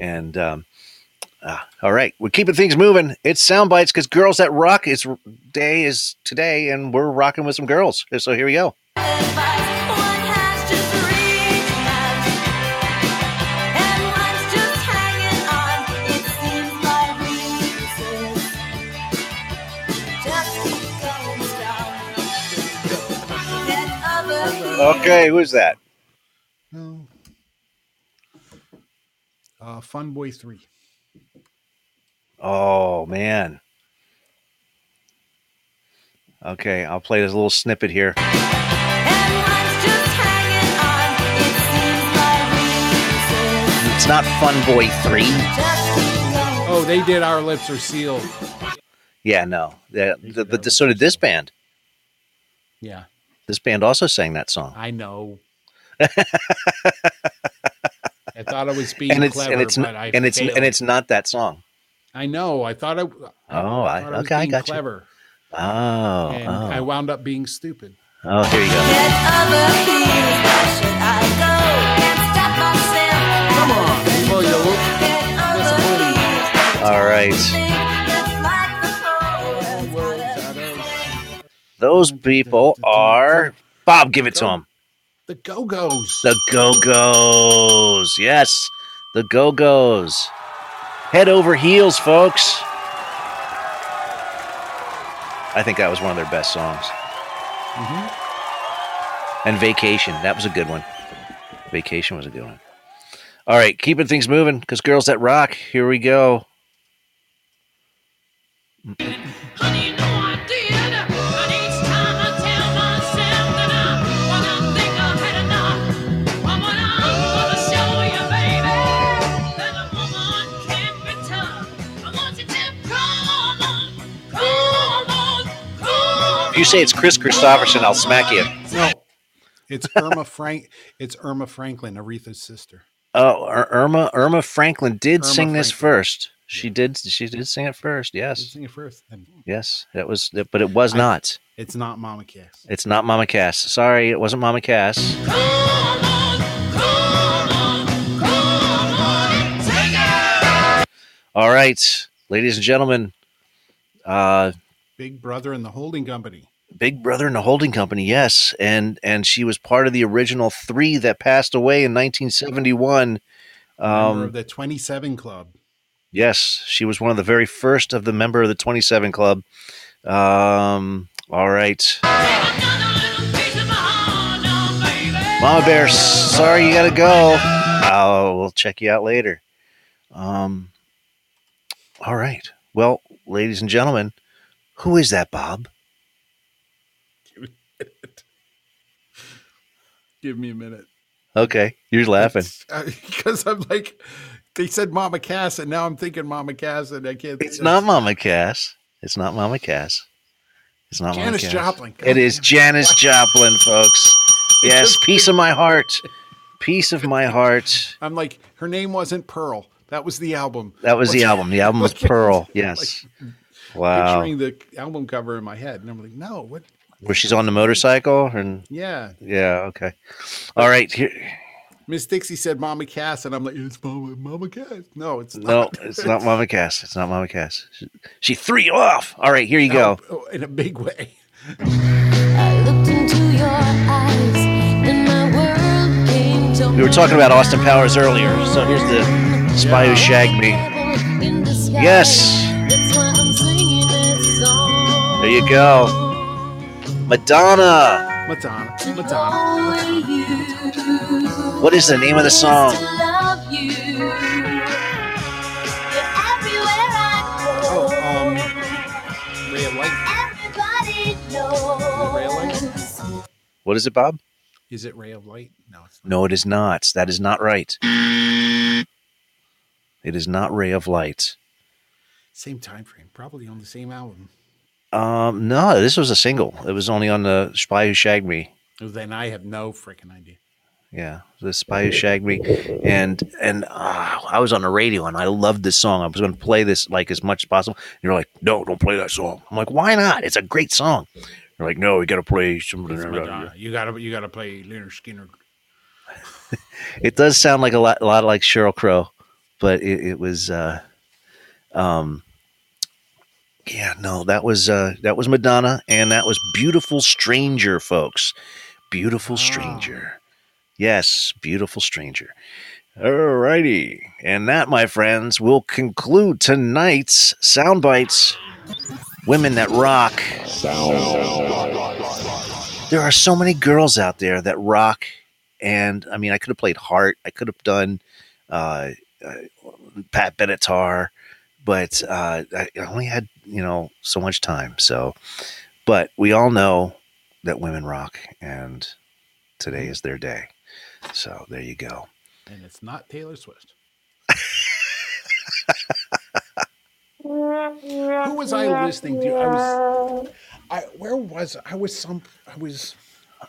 And um, ah, all right, we're keeping things moving. It's sound bites because girls that rock is day is today, and we're rocking with some girls. So here we go. Okay, who's that? No. Uh, Fun Boy Three. Oh man. Okay, I'll play this little snippet here. It's not Fun Boy 3. Oh, they did Our Lips Are Sealed. Yeah, no. Yeah, the, but the, so did this band. Yeah, This band also sang that song. I know. I thought I was being and it's clever, and it's but not, I and it's failed. and it's not that song. I know. I thought I. Oh, I- thought I was okay, I being got you. clever, Oh, and oh. I wound up being stupid. oh, here you go. Get other heels, where should I go? Can't stop myself. Come on, before you look Get other disappointing. heels. All right, those people are Bob. Give it to him. The Go Go's. The Go Go's. Yes, the Go Go's. Head over heels, folks. I think that was one of their best songs. Mm-hmm. And Vacation. That was a good one. Vacation was a good one. All right, keeping things moving because girls that rock. Here we go. Honey, If you say it's Kris Kristofferson, I'll smack you. No, it's Erma Frank. It's Erma Franklin, Aretha's sister. Oh, Erma Erma Franklin did Erma sing this Franklin. first. She did. She did sing it first. Let's Yes, sing it first. And yes. That was. But it was I- not. it's not Mama Cass. It's not Mama Cass. Sorry, it wasn't Mama Cass. on, come on, come on, take it. All right, ladies and gentlemen, uh, Big Brother and the Holding Company. Big Brother and the Holding Company. Yes, and and she was part of the original three that passed away in 1971. member Um, of the 27 Club. yes, she was one of the very first of the member of the 27 Club. Um, all right, Another little piece of my heart now, baby. Mama Bear. Sorry, you gotta go. Oh, we'll check you out later. Um, all right. Well, ladies and gentlemen, who is that, Bob? Give me a minute. Give me a minute. Okay, you're laughing. Because uh, I'm like, they said Mama Cass, and now I'm thinking Mama Cass, and I can't. It's not Mama Cass. It's not Mama Cass. It's not Janis Mama Cass. Joplin. It is Janis Joplin, folks. Yes, piece of my heart. Piece of my heart. I'm like, her name wasn't Pearl. That was the album. That was the album. The album was Pearl. Yes. Wow. Picturing the album cover in my head, and I'm like, no, what? Where she's on the motorcycle and Yeah, yeah, okay. All right. Here, Miss Dixie said Mama Cass, and I'm like, it's Mama Mama Cass. No, it's no, not. it's not Mama Cass. It's not Mama Cass. She, she threw you off. All right, here you go. Oh, in a big way. I looked into your eyes, and my world came to We were talking about Austin Powers earlier, so here's the spy who shagged me. Yes. You go. Madonna. Madonna, Madonna. What is the name of the song? To love you. You're everywhere I Oh, um, Ray of Light. Ray of Light. What is it, Bob? Is it Ray of Light? No, it's not. No, it is not. That is not right. It is not Ray of Light. Same time frame, probably on the same album. Um, no, this was a single. It was only on the Spy Who Shagged Me. Then I have no freaking idea. Yeah, the Spy Who Shagged Me, and and uh, I was on the radio and I loved this song. I was going to play this like as much as possible. And you're like, no, don't play that song. I'm like, why not? It's a great song. You're like, no, we got to play. You gotta you gotta play Lynyrd Skynyrd. It does sound like a lot, a lot like Sheryl Crow, but it, it was, uh, um, yeah, no, that was uh, that was Madonna, and that was "Beautiful Stranger," folks. "Beautiful Stranger," yes, "Beautiful Stranger." All righty, and that, my friends, will conclude tonight's sound bites. Women that rock. There are so many girls out there that rock and I mean, I could have played Heart. I could have done uh, uh, Pat Benatar, but uh, I I only had you know so much time. So, but we all know that women rock, and today is their day. So there you go. And it's not Taylor Swift. Who was I listening to? I was I where was I was some I was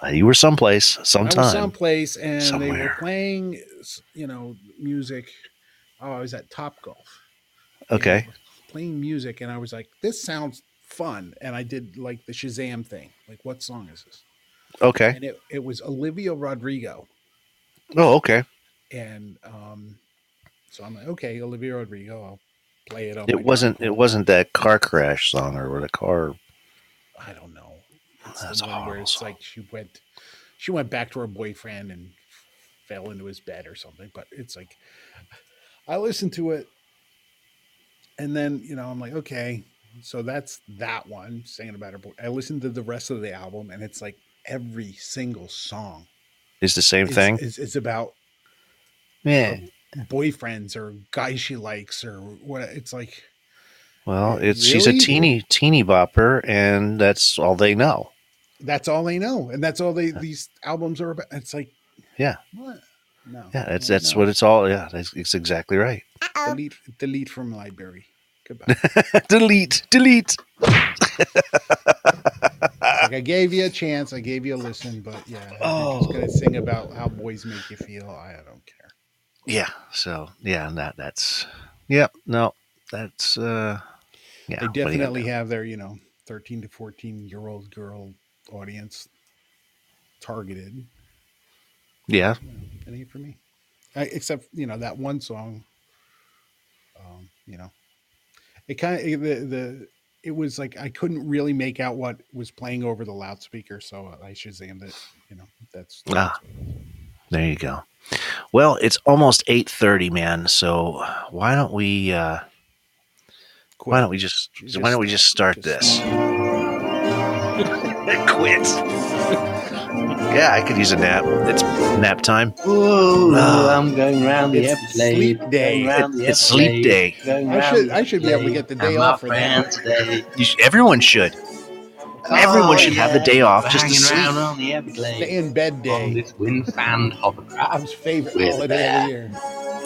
Uh, You were someplace, I was someplace and they were playing you know music. Oh, I was at Top Golf. Okay. Playing music and I was like, this sounds fun. And I did like the Shazam thing. Like, what song is this? Okay. And it, it was Olivia Rodrigo. Oh, okay. And um so I'm like, okay, Olivia Rodrigo, I'll play it on It wasn't. It wasn't that car crash song or the car. I don't know. It's That's the where it's song. like she went she went back to her boyfriend and fell into his bed or something. But it's like I listened to it and then, you know, I'm like, okay, so that's that one saying about her boy. I listened to the rest of the album and it's like every single song Is the same is, thing. is, is about Yeah. boyfriends or guys she likes or what it's like Well, it's she's a teeny teeny bopper, and that's all they know. that's all they know and that's all they these albums are about it's like Yeah. what no Yeah, that's that's no. what it's all. Yeah, that's it's exactly right. delete delete from library goodbye delete, delete. like i gave you a chance i gave you a listen but yeah i'm Oh. just gonna sing about how boys make you feel i don't care Yeah. So yeah, and that that's. Yep. no, that's. uh Yeah. they what are you gonna definitely have their you know 13 to 14 year old girl audience targeted Yeah. it ain't for me I, except you know that one song um you know it kind of the the it was like i couldn't really make out what was playing over the loudspeaker so i shazammed it you know that's, Ah. that's was. There you go. Well, it's almost eight thirty, man. So why don't we? uh Why don't we just? Just why don't we just start just- this? Quit. Yeah, I could use a nap. It's nap time. Ooh, Ah. I'm going round the It's sleep day. going It's sleep day. I should- I should be able to get the day Everglades, off for that. today. You sh- everyone should. Everyone should have the day off we're just to sleep. around on the Everglades Stay in bed on day this wind-fanned hovercraft. Bob's favorite With holiday of the year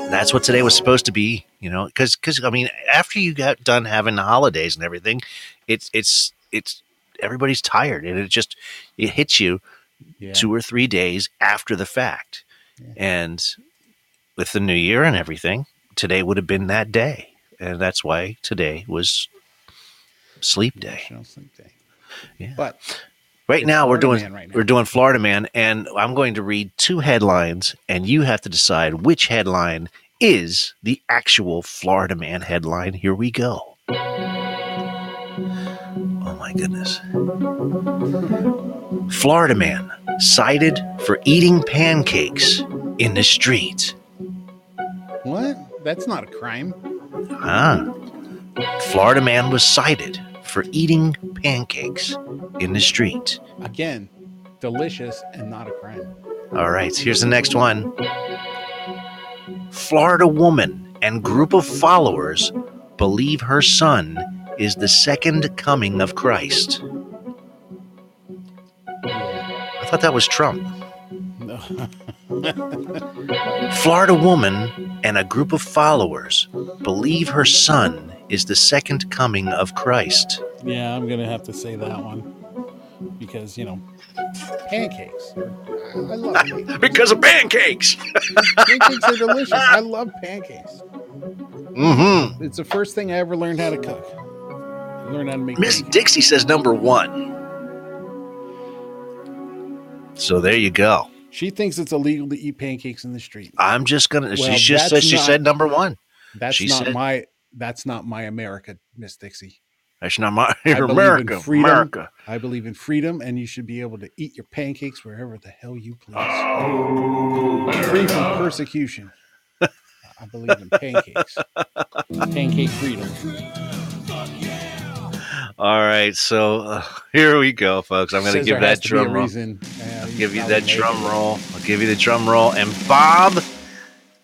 That's what today was supposed to be. You know, because because I mean, after you got done having the holidays and everything, it's it's it's everybody's tired and it just it hits you yeah two or three days after the fact. Yeah. And with the new year and everything, today would have been that day. And that's why today was sleep day. Sleep day Yeah. but Right now we're doing right now. we're doing Florida Man and I'm going to read two headlines and you have to decide which headline is the actual Florida Man headline. Here we go. Oh my goodness. Florida Man cited for eating pancakes in the street. what that's not a crime Ah. Florida Man was cited for eating pancakes in the street. again delicious and not a crime All right, here's the next one. Florida woman and group of followers believe her son is the second coming of Christ. I thought that was Trump. no. Florida woman and a group of followers believe her son is the second coming of Christ. Yeah, I'm gonna have to say that one because you know pancakes. I love pancakes. Because of pancakes. pancakes are delicious. I love pancakes. Mm-hmm. It's the first thing I ever learned how to cook. I learned how to make Miss pancakes. Dixie says number one. So there you go. She thinks it's illegal to eat pancakes in the street. I'm just gonna. Well, she just said she not- said number one. That's she not said- my. That's not my America, Miss Dixie. That's not my America. freedom. America. I believe in freedom, and you should be able to eat your pancakes wherever the hell you please. Free from persecution. I believe in pancakes. Pancake freedom. All right, so uh, here we go, folks. I'm going to give that to be a drum roll. Yeah, Give you that drum it. roll. I'll give you the drum roll. And Bob,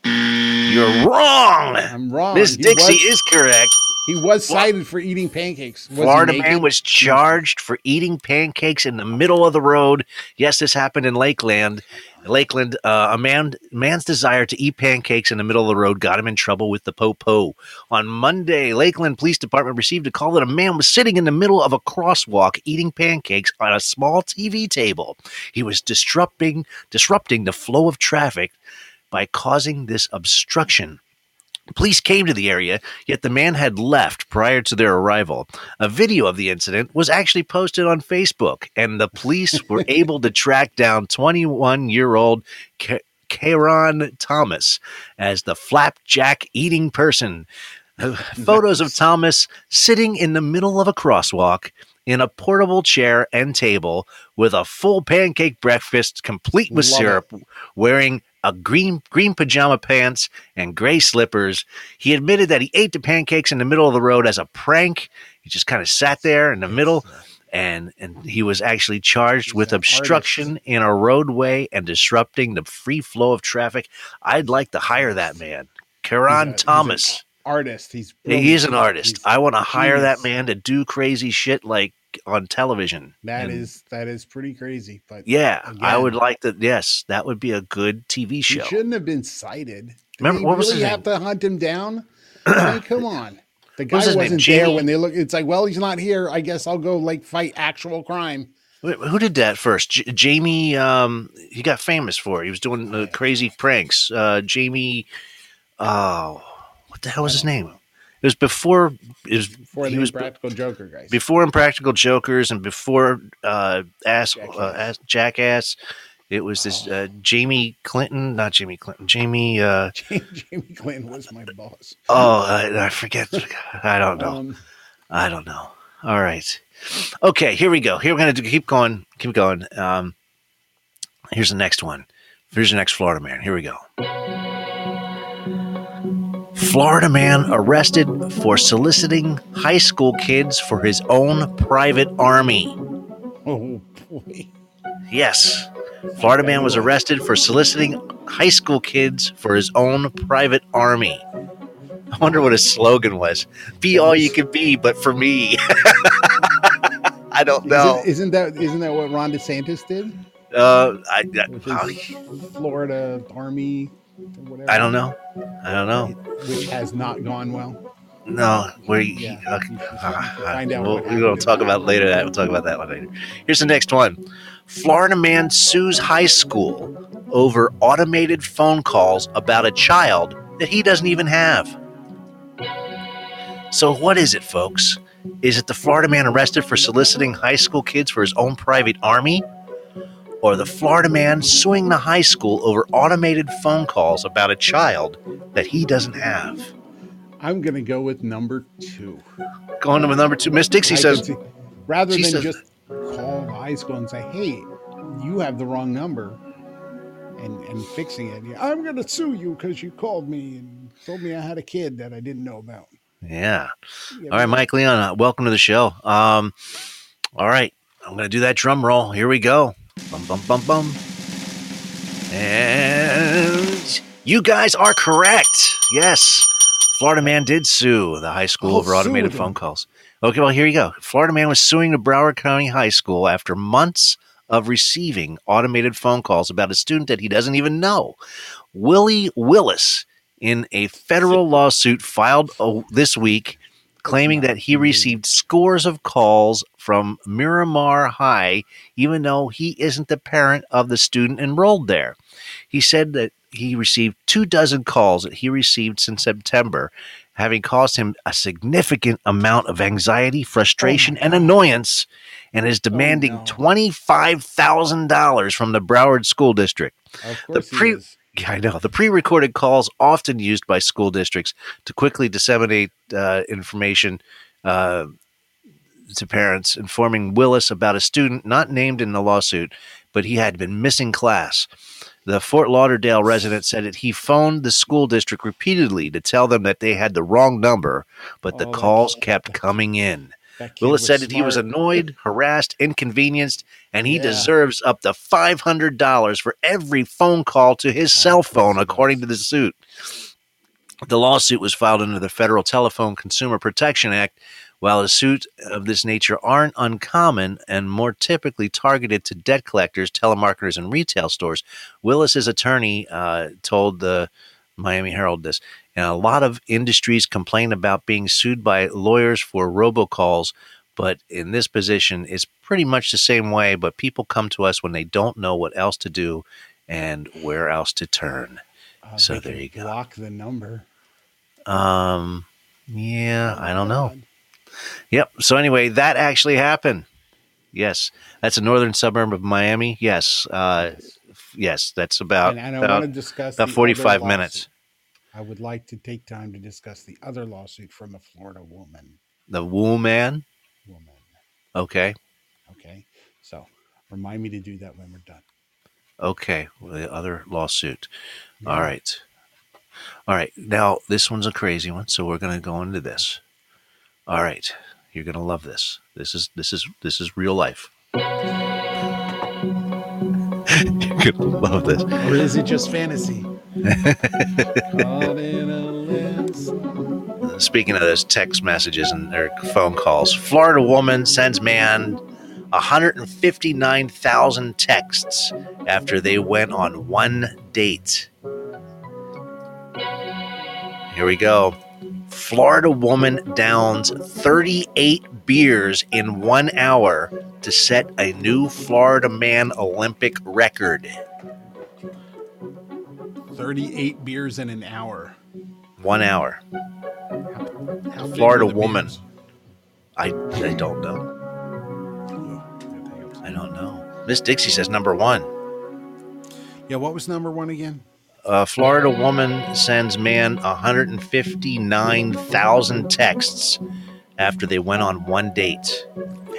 you're wrong. I'm wrong. Miss Dixie was- is correct. He was cited for eating pancakes. Was Florida man was charged for eating pancakes in the middle of the road. Yes, this happened in Lakeland. Lakeland, uh, a man man's desire to eat pancakes in the middle of the road got him in trouble with the popo. On Monday, Lakeland Police Department received a call that a man was sitting in the middle of a crosswalk eating pancakes on a small TV table. He was disrupting disrupting the flow of traffic by causing this obstruction. Police came to the area, yet the man had left prior to their arrival. A video of the incident was actually posted on Facebook, and the police were able to track down 21 year old Karon Thomas as the flapjack eating person. Uh, Photos of Thomas sitting in the middle of a crosswalk in a portable chair and table with a full pancake breakfast complete with Love syrup, wearing a green green pajama pants and gray slippers. He admitted that he ate the pancakes in the middle of the road as a prank. He just kind of sat there in the middle and and he was actually charged He's with obstruction in a roadway and disrupting the free flow of traffic. I'd like to hire that man. Karan He's a- he's Thomas. artist. He's He is an artist. He's- I want to hire that man to do crazy shit like on television. That And is that is pretty crazy. But yeah, I would like to. Yes, that would be a good TV show. shouldn't have been cited. Did Remember- what was really his have to hunt him down? I mean, come on. The guy was wasn't there when they look. It's like, well, he's not here. I guess I'll go like fight actual crime. Wait, Who did that first? J- Jamie. Um, he got famous for. it. He was doing uh, crazy pranks. Uh, Jamie. Oh, what the hell was his name? It was before. It was Before he was practical Joker guys. before Impractical Jokers and before uh, ass, Jackass. uh, ass Jackass. It was this uh, Jamie Clinton, not Jamie Clinton. Jamie. Uh, Jamie Clinton was my boss. oh, I, I forget. I don't know. Um, I don't know. All right. Okay, here we go. Here we're gonna do, keep going. Keep going. Um, here's the next one. Here's the next Florida man. Here we go. Florida man arrested for soliciting high school kids for his own private army. oh boy. Yes. Florida man was arrested for soliciting high school kids for his own private army. I wonder what his slogan was. Be all you can be, but for me. I don't know. Isn't, isn't that isn't that what Ron DeSantis did? Uh, I, With I, Florida Army whatever. I don't know. I don't know. Which has not gone well. No, we yeah, uh, uh, we'll, we're going to talk about later. That we'll talk about that one later. Here's the next one. Florida man sues high school over automated phone calls about a child that he doesn't even have. So what is it, folks? Is it the Florida man arrested for soliciting high school kids for his own private army? Or the Florida man suing the high school over automated phone calls about a child that he doesn't have? I'm gonna go with number two. Going to number two. Miss Dixie I says, see- rather than says- just call the high school and say, "Hey, you have the wrong number," and and fixing it. Yeah, I'm gonna sue you because you called me and told me I had a kid that I didn't know about. Yeah. Yeah, All right, Mike Leon, welcome to the show. Um, all right, I'm going to do that drum roll. Here we go. Bum, bum, bum, bum. And you guys are correct. Yes. Florida man did sue the high school Oh, over automated phone calls. Okay, well, here you go. Florida man was suing the Broward County High School after months of receiving automated phone calls about a student that he doesn't even know. Willie Willis, in a federal lawsuit filed this week, claiming that he received scores of calls from Miramar High, even though he isn't the parent of the student enrolled there. He said that he received two dozen calls that he received since September, having caused him a significant amount of anxiety, frustration, and annoyance, and is demanding no. $25,000 from the Broward School District. Course, pre-. I know. The pre recorded calls often used by school districts to quickly disseminate uh, information uh, to parents, informing Willis about a student not named in the lawsuit, but he had been missing class. The Fort Lauderdale resident said that he phoned the school district repeatedly to tell them that they had the wrong number, but the Oh, calls kept coming in. Willis said that he was annoyed, harassed, inconvenienced, and he Yeah. deserves up to five hundred dollars for every phone call to his cell phone, according to the suit. The lawsuit was filed under the Federal Telephone Consumer Protection Act. While a suit of this nature aren't uncommon and more typically targeted to debt collectors, telemarketers, and retail stores, Willis's attorney uh, told the Miami Herald this. And a lot of industries complain about being sued by lawyers for robocalls, but in this position, it's pretty much the same way. But people come to us when they don't know what else to do and where else to turn. Uh, So there you go. Block the number. Um, yeah, I don't know. Yep. So anyway, that actually happened. Yes, that's a northern suburb of Miami. Yes, uh, yes, that's about and, I about, want to discuss about forty-five minutes. I would like to take time to discuss the other lawsuit from a Florida woman. The Woo Man. Woman. Okay. Okay. So remind me to do that when we're done. Okay. Well, the other lawsuit. All right. All right. Now this one's a crazy one, so we're gonna go into this. All right. You're gonna love this. This is this is this is real life. You're gonna love this. Or is it just fantasy? Caught in a lens. Speaking of those text messages and their phone calls, Florida woman sends man 159,000 texts after they went on one date. Here we go. Florida woman downs 38 beers in one hour to set a new Florida man Olympic record. 38 beers in an hour. One hour. How big Florida woman. beers? I, I don't know. I don't know. Miss Dixie says number one. Yeah, what was number one again? A Florida woman sends man 159,000 texts after they went on one date.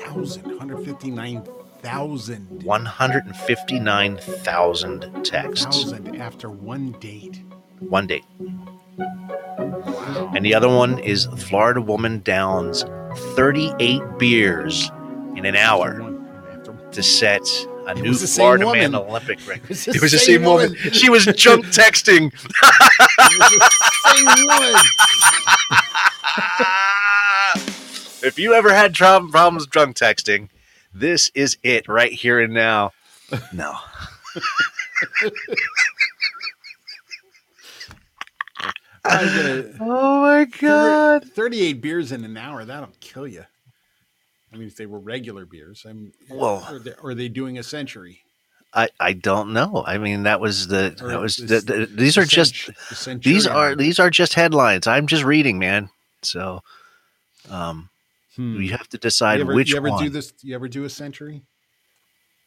Thousand, 159,000. 159,000 texts. Thousand after one date. One date. And the other one is Florida woman downs 38 beers in an hour to set a new was the same Florida man. Olympic record. was It was the same woman. She was junk texting. same one. if you ever had tro- problems drunk texting, this is it right here and now. No. I'm gonna- Oh my god. 38 beers in an hour, that'll kill you. I mean, if they were regular beers, I'm Well- or, they, are they doing a century? I, I don't know. I mean, that was the Or that was the, the, these are the just cent- the these are these are just headlines. I'm just reading, man. So, um, Hmm. you have to decide you ever, which you ever one. do this? You ever do a century?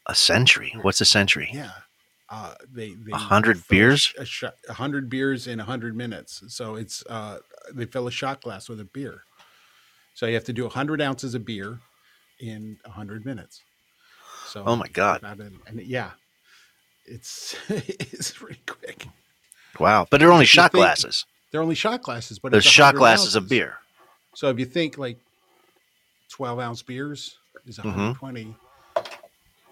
A century. What's a century? Yeah. Uh, they, they A hundred beers? A, a hundred beers in a hundred minutes. So it's uh, they fill a shot glass with a beer. So you have to do a hundred ounces of beer in a hundred minutes. So Oh my God. an- and yeah, it's it's pretty quick. Wow. But they're only shot think- glasses. They're only shot glasses, but it's shot 100 glasses of beer. So if you think like twelve ounce beers is Mm-hmm. 120,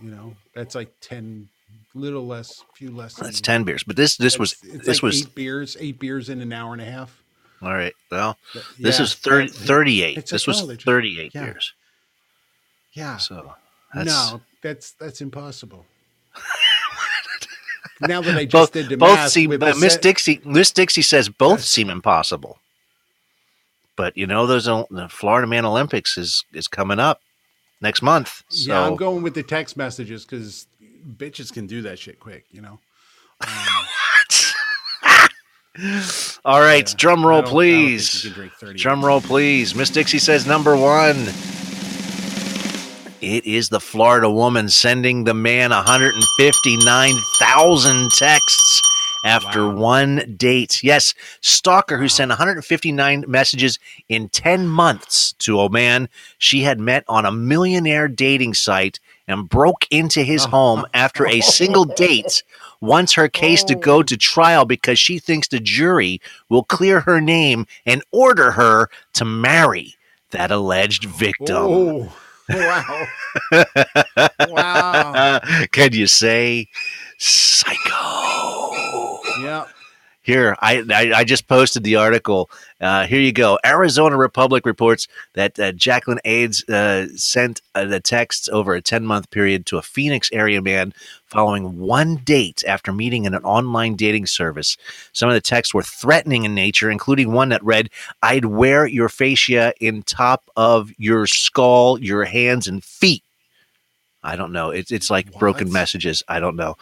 you know, that's like ten, little less, few less. That's ten beers. But this this was this like was eight beers, eight beers in an hour and a half. all right. Well, But this yeah, is 30, 38. it's This was oh, just- 38 yeah. beers. Yeah, So that's no, that's that's impossible. now that I just both did the both math, seem but Miss set- Dixie Miss Dixie says both seem impossible. But you know, those the Florida Man Olympics is is coming up next month. So yeah, I'm going with the text messages because bitches can do that shit quick, you know. Um, all right, yeah, drum roll, don't- I don't think please. you can drink 30 Drum roll, please. Miss Dixie says number one. It is the Florida woman sending the man 159,000 texts after Wow. one date. Yes, stalker who sent 159 messages in 10 months to a man she had met on a millionaire dating site and broke into his oh, home after a single date wants her case to go oh. to trial because she thinks the jury will clear her name and order her to marry that alleged victim. Oh, wow. wow. Can you say psycho? Yeah. Here, I, I I just posted the article. Uh, here you go. Arizona Republic reports that uh, Jacqueline Ades uh, sent uh, the texts over a 10 month period to a Phoenix area man following one date after meeting in an online dating service. Some of the texts were threatening in nature, including one that read, I'd wear your fascia in top of your skull, your hands, and feet. I don't know. It's it's like broken messages. I don't know.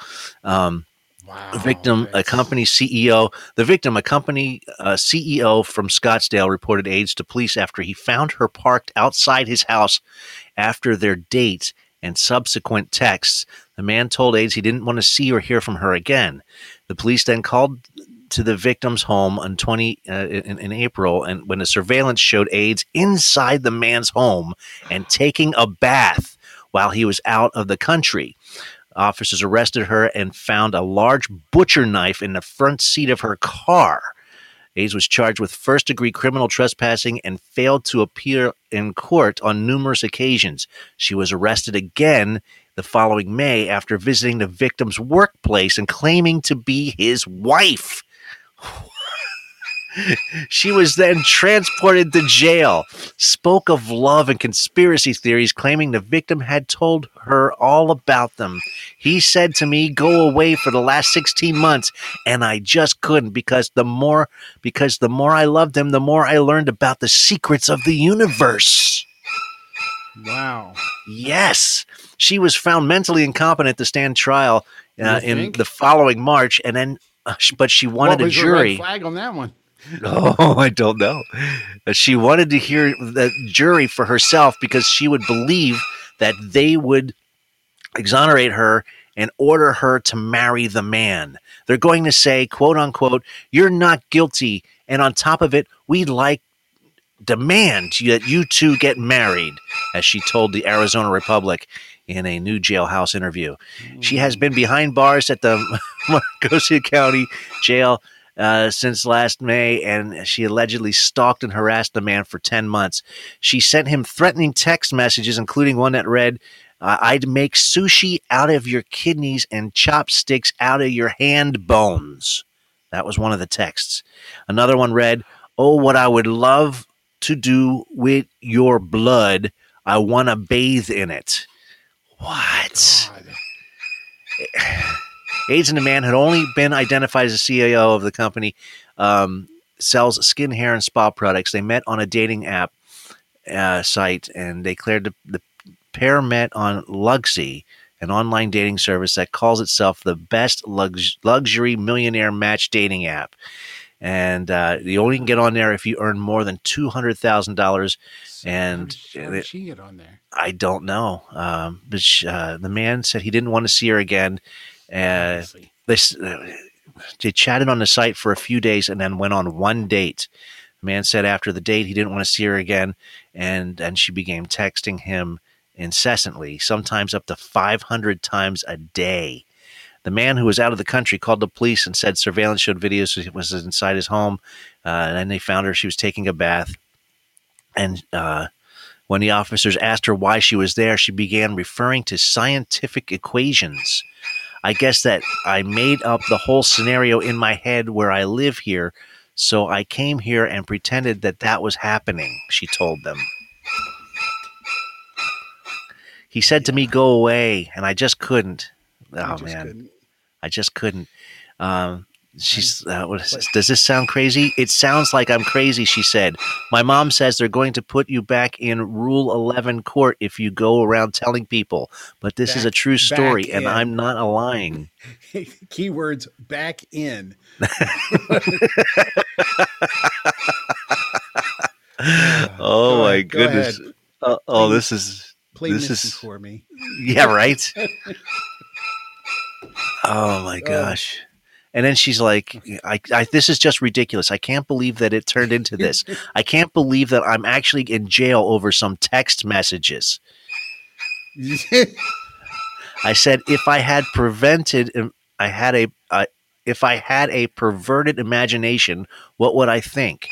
Um, Wow. the victim, a company CEO, the victim, a company uh, CEO from Scottsdale, reported Ades to police after he found her parked outside his house after their date and subsequent texts. The man told Ades he didn't want to see or hear from her again. The police then called to the victim's home on 20 uh, in, in April, and when the surveillance showed Ades inside the man's home and taking a bath while he was out of the country. Officers arrested her and found a large butcher knife in the front seat of her car. Hayes was charged with first degree criminal trespassing and failed to appear in court on numerous occasions. She was arrested again the following May after visiting the victim's workplace and claiming to be his wife. She was then transported to jail, spoke of love and conspiracy theories, claiming the victim had told her all about them. He said to me, "Go away for the last 16 months," and I just couldn't because the more because the more I loved him, the more I learned about the secrets of the universe. Wow. Yes, she was found mentally incompetent to stand trial uh, in think? the following March, and then, uh, but she wanted a jury. flag on that one? Oh, I don't know. Uh, She wanted to hear the jury for herself because she would believe that they would exonerate her and order her to marry the man. They're going to say, quote unquote, you're not guilty. And on top of it, we'd like demand that you two get married, as she told the Arizona Republic in a new jailhouse interview. She has been behind bars at the Maricopa County Jail uh, since last May, and she allegedly stalked and harassed the man for 10 months. She sent him threatening text messages, including one that read, uh, I'd make sushi out of your kidneys and chopsticks out of your hand bones. That was one of the texts. Another one read, Oh, what I would love to do with your blood. I want to bathe in it. What? Ades and the man had only been identified as the CEO of the company, um, sells skin, hair, and spa products. They met on a dating app uh, site and they cleared the, the pair met on Luxy, an online dating service that calls itself the best lux- luxury millionaire match dating app. And uh, you only can get on there if you earn more than two hundred thousand dollars. And how did, how it- did she get on there? I don't know, um, but sh- uh, the man said he didn't want to see her again. Uh, they uh, they chatted on the site for a few days and then went on one date. The man said after the date he didn't want to see her again, and and she began texting him incessantly, sometimes up to 500 times a day. The man who was out of the country called the police and said surveillance showed videos it was inside his home, uh, and then they found her. She was taking a bath, and uh, when the officers asked her why she was there, she began referring to scientific equations. I guess that I made up the whole scenario in my head where I live here, so I came here and pretended that that was happening, she told them. He said to me, Go away, and I just couldn't. Oh, just man. couldn't. I just couldn't. Um, she's. Uh, what is this? Does this sound crazy? It sounds like I'm crazy. She said. My mom says they're going to put you back in Rule Eleven court if you go around telling people. But this is a true story, and in. I'm not a lying. Keywords back in. oh my go goodness. Uh, oh, this is. Play This is- for me. Yeah, right. oh my gosh. And then she's like, I, I, this is just ridiculous. I can't believe that it turned into this. I can't believe that I'm actually in jail over some text messages. I said, if I had prevented, um, I had a, uh, if I had a perverted imagination, what would I think?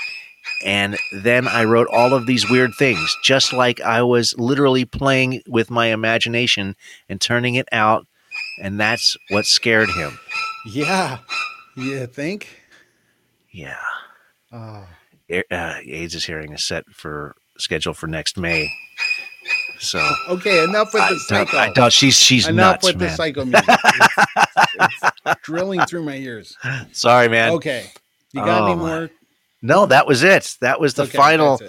And then I wrote all of these weird things, just like I was literally playing with my imagination and turning it out. And that's what scared him. yeah. You think? Yeah. Oh, A- Uh, Ades' is hearing is set for scheduled for next May. So okay, enough with I, the psycho. I. She's she's enough nuts, with the man. psycho music. It's, it's drilling through my ears. Sorry, man. Okay, you got Oh, any my. more? No, that was it. That was the Okay, final.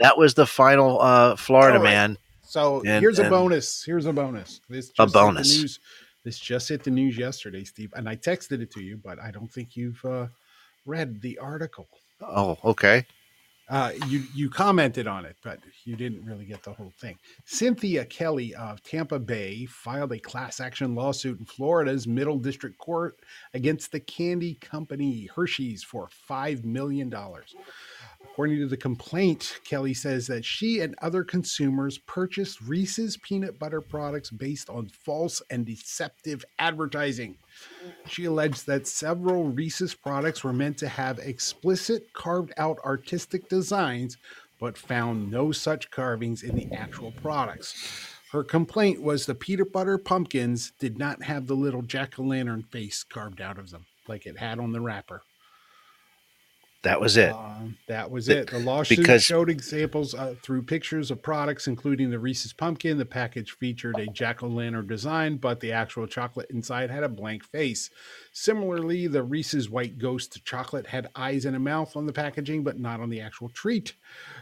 That was the final uh, Florida right. man. So And- here's a bonus. Here's a bonus. This A the bonus. news. This just hit the news yesterday, Steve, and I texted it to you, but I don't think you've uh, read the article. Oh, okay. Uh, you you commented on it, but you didn't really get the whole thing. Cynthia Kelly of Tampa Bay filed a class action lawsuit in Florida's Middle District Court against the candy company Hershey's for five million dollars. According to the complaint, Kelly says that she and other consumers purchased Reese's peanut butter products based on false and deceptive advertising. She alleged that several Reese's products were meant to have explicit carved out artistic designs, but found no such carvings in the actual products. Her complaint was the peanut butter pumpkins did not have the little jack o' lantern face carved out of them, like it had on the wrapper. That was it. Um, that was it. The lawsuit because- showed examples uh, through pictures of products, including the Reese's pumpkin. The package featured a jack o' lantern design, but the actual chocolate inside had a blank face. Similarly, the Reese's White Ghost chocolate had eyes and a mouth on the packaging, but not on the actual treat.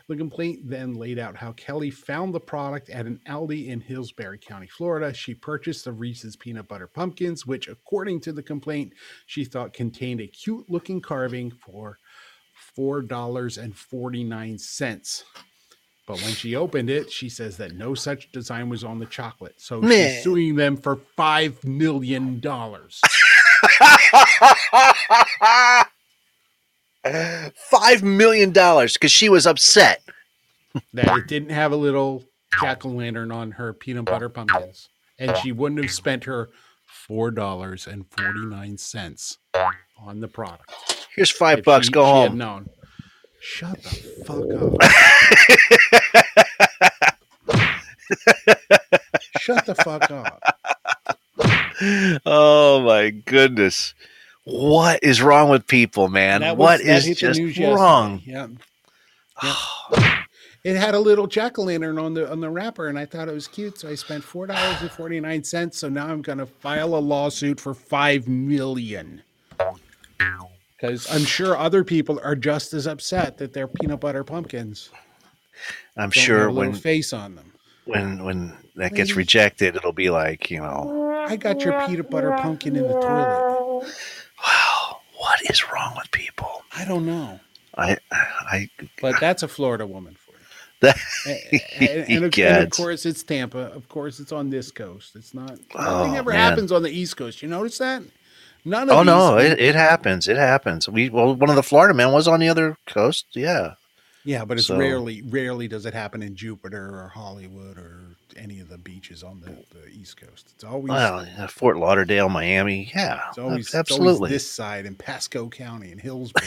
The complaint then laid out how Kelly found the product at an Aldi in Hillsborough County, Florida. She purchased the Reese's peanut butter pumpkins, which, according to the complaint, she thought contained a cute looking carving for $4.49. But when she opened it, she says that no such design was on the chocolate. So Man. she's suing them for $5 million. Five million dollars because she was upset. that it didn't have a little jack o' lantern on her peanut butter pumpkins. And she wouldn't have spent her $4.49 on the product. Here's five if bucks. she- Go she had home. known. Shut the fuck up. Shut the fuck up. oh my goodness. What is wrong with people, man? That was- what that is hit the just news yesterday. wrong? Yeah. Yep. It had a little jack o' lantern on the on the wrapper, and I thought it was cute, so I spent four dollars and forty nine cents. So now I'm gonna file a lawsuit for five million. Because I'm sure other people are just as upset that their peanut butter pumpkins I'm don't sure have a when face on them. when when that gets rejected, it'll be like you know, I got your peanut butter pumpkin in the toilet. wow, what is wrong with people? I don't know, I I but that's a Florida woman for you. that, and, and, and of, and of course it's Tampa. Of course it's on this coast. It's not Oh, nothing ever man. happens on the East Coast. You notice that? None of oh no, it, it happens. It happens. We well, one of the Florida men was on the other coast. Yeah, yeah, but it's so- rarely rarely does it happen in Jupiter or Hollywood or any of the beaches on the, the East Coast. It's always well, yeah, Fort Lauderdale, Miami. Yeah, it's always, it's absolutely. always this side in Pasco County and Hillsborough.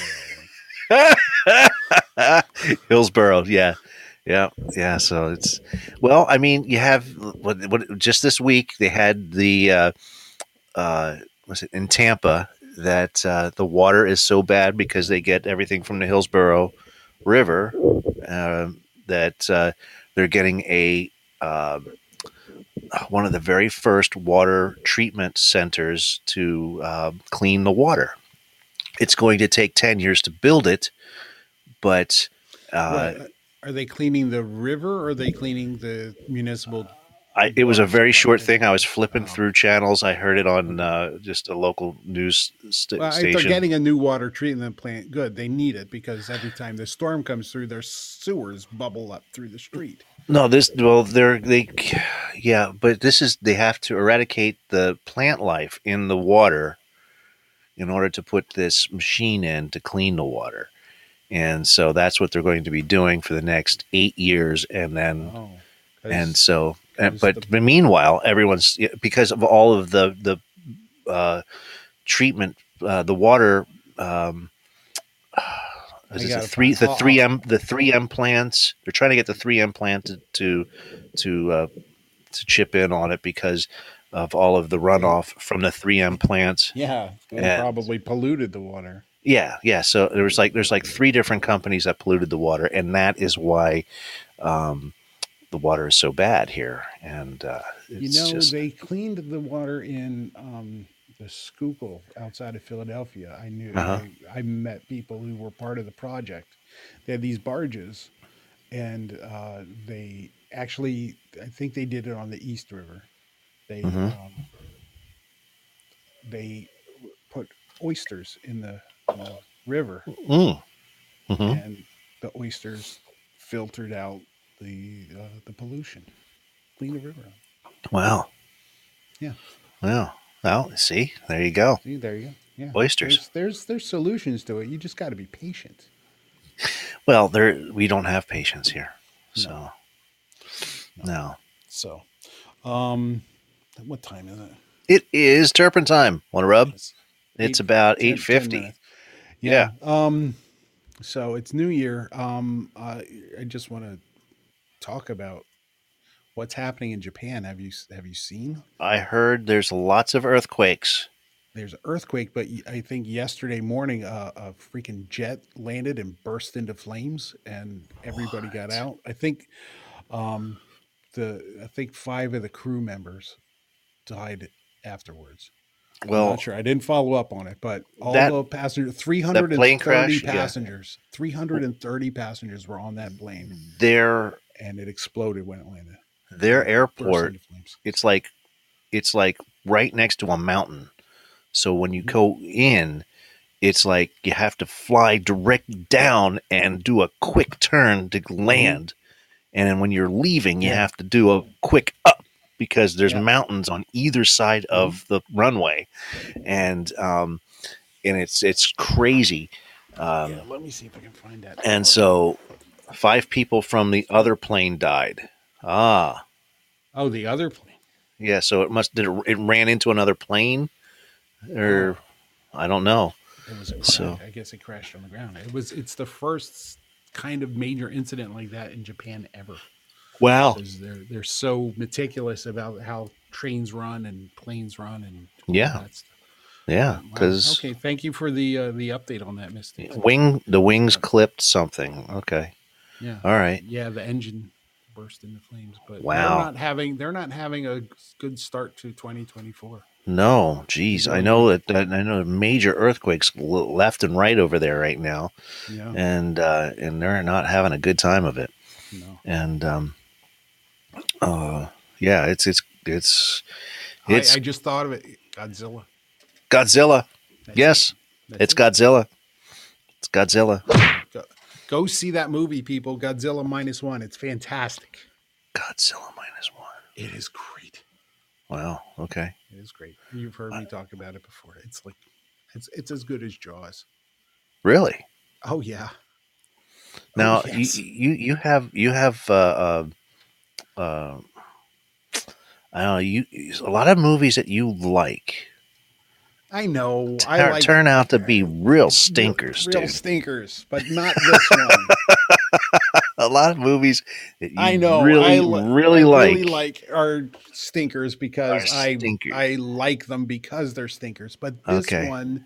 Hillsboro, yeah, yeah, yeah. So it's well, I mean, you have what, what just this week they had the uh, uh, was it in Tampa that uh, the water is so bad because they get everything from the Hillsborough River uh, that uh, they're getting a uh, one of the very first water treatment centers to uh, clean the water. It's going to take ten years to build it, but uh, What, are they cleaning the river or are they cleaning the municipal? I, it was a very short thing. I was Oh. flipping through channels. I heard it on uh, just a local news st- Well, station. they're getting a new water treatment plant, good. They need it because every time the storm comes through, their sewers bubble up through the street. no, this well, they're they, yeah, but this is they have to eradicate the plant life in the water in order to put this machine in to clean the water, and so that's what they're going to be doing for the next eight years, and then Oh, and so 'cause but meanwhile everyone's because of all of the the uh, treatment uh, the water um, the three the three M the three M plants they're trying to get the three M plant to to to, uh, to chip in on it because of all of the runoff from the three M plants yeah, and- probably polluted the water. Yeah, yeah. So there was like there's like three different companies that polluted the water, and that is why um, the water is so bad here. And uh, You know, just they cleaned the water in um, the Schuylkill outside of Philadelphia. I knew Uh-huh. I, I met people who were part of the project. They had these barges, and uh, they actually, I think they did it on the East River. They Mhm. um, they put oysters in the river, Mm. Mhm. and the oysters filtered out the uh, the pollution, clean the river out. wow. Yeah. Wow. Well, see, there you go. See, there you go. Yeah. Oysters. There's there's, there's solutions to it. You just got to be patient. Well, there we don't have patience here, so no. So, um, what time is it? It is turpentine. Want to rub? It's It's eight- about 10 eight 10 fifty. minutes. Yeah. Um, so it's New Year. Um, uh, I just want to talk about what's happening in Japan. Have you have you seen? I heard there's lots of earthquakes. There's an earthquake, but I think yesterday morning uh, a freaking jet landed and burst into flames, and everybody got out. I think um, the I think five of the crew members died afterwards. Well, I'm not sure. I didn't follow up on it, but all that- the passengers, 330 plane crash, yeah. passengers, 330 passengers were on that plane, their and it exploded when it landed. their airport it's like it's like right next to a mountain. So when Mm-hmm. you go in, it's like you have to fly direct down and do a quick turn to land. And then when you're leaving, you Mm-hmm. Yeah. have to do a quick up because there's Yeah. Mm-hmm. mountains on either side of the runway. And um and it's it's crazy. Um yeah, let me see if I can find that. and so five people from the other plane died. Ah. oh, the other plane. Yeah, so it must did it, it ran into another plane, or I don't know. It was a. So- I guess it crashed on the ground. It was. It's the first kind of major incident like that in Japan ever. Wow. They're they're so meticulous about how trains run and planes run and all Yeah, that stuff. yeah, Wow. because okay, thank you for the uh, the update on that, Misty. wing the wings clipped something. Okay, Yeah, all right. yeah, the engine burst into flames, but Wow. they're not having they're not having a good start to 2024. No, geez, I know that, that I know major earthquakes left and right over there right now, Yeah, and uh, and they're not having a good time of it. no. And um, uh, yeah, it's it's it's I, it's I just thought of it. Godzilla. Godzilla. That's Yes, it. It's it. Godzilla. It's Godzilla. Go, see that movie, people. Godzilla minus one. It's fantastic. Godzilla minus one. It is great. Wow. Okay. It is great. You've heard me talk about it before. It's like it's it's as good as Jaws. Really? Oh yeah. Now Oh, yes. you, you you have you have uh, uh, uh, I don't know you a lot of movies that you like I know. tur- I like turn out to be real stinkers, real stinkers, but not this one. a lot of movies that you I know. really I li- really I like. really like are stinkers because Are I stinkers. I like them because they're stinkers. But this Okay. one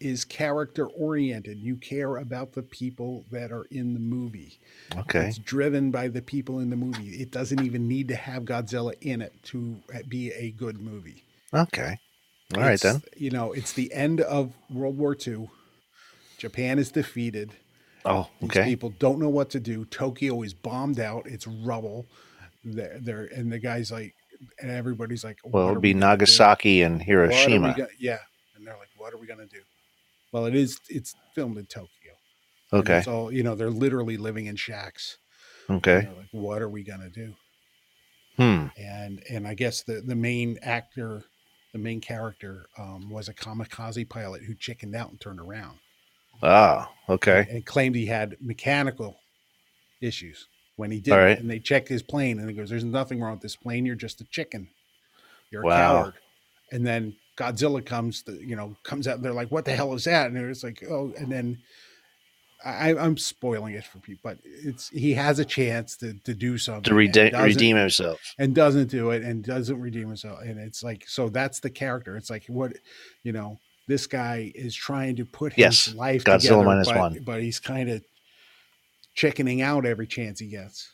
is character oriented. You care about the people that are in the movie. okay. It's driven by the people in the movie. It doesn't even need to have Godzilla in it to uh, be a good movie. Okay. All right then. You know, it's the end of World War II. Japan is defeated. Oh, These okay. people don't know what to do. Tokyo is bombed out. It's rubble. They're, they're and the guy's like, and everybody's like, Well, it'll be we? Nagasaki and What are we Hiroshima. yeah, and they're like, what are we gonna do? Well, it is. It's filmed in Tokyo. And Okay. It's all you know. They're literally living in shacks. Okay. like, what are we gonna do? Hmm. and and I guess the the main actor, the main character, um, was a kamikaze pilot who chickened out and turned around Ah. Okay. and claimed he had mechanical issues when he did. Right. And they checked his plane, and he goes, "There's nothing wrong with this plane. You're just a chicken. You're a coward." And then Godzilla comes, to, you know, comes out. And they're like, "What the hell is that?" And it's like, "Oh," and then. I, I'm spoiling it for people, but it's he has a chance to, to do something To rede- redeem himself. and doesn't do it and doesn't redeem himself and it's like so that's the character it's like what you know this guy is trying to put his Yes, life Godzilla together, minus but, one. but he's kind of chickening out every chance he gets.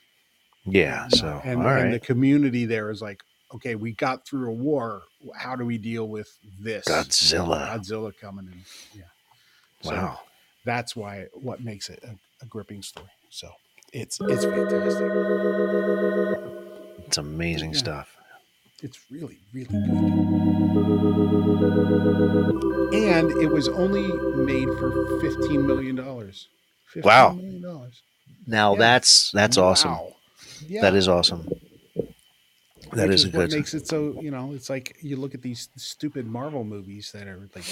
Yeah. You So and, and the community there is like, okay, we got through a war. How do we deal with this Godzilla. Godzilla coming in? Yeah. So Wow. That's why what makes it a, a gripping story. So it's it's fantastic. It's amazing Yeah. stuff. It's really really good. And it was only made for fifteen million dollars. Wow. dollars. Now Yeah. that's that's awesome. Wow. Yeah. That is awesome. That Which is a what good makes it so you know it's like you look at these stupid Marvel movies that are like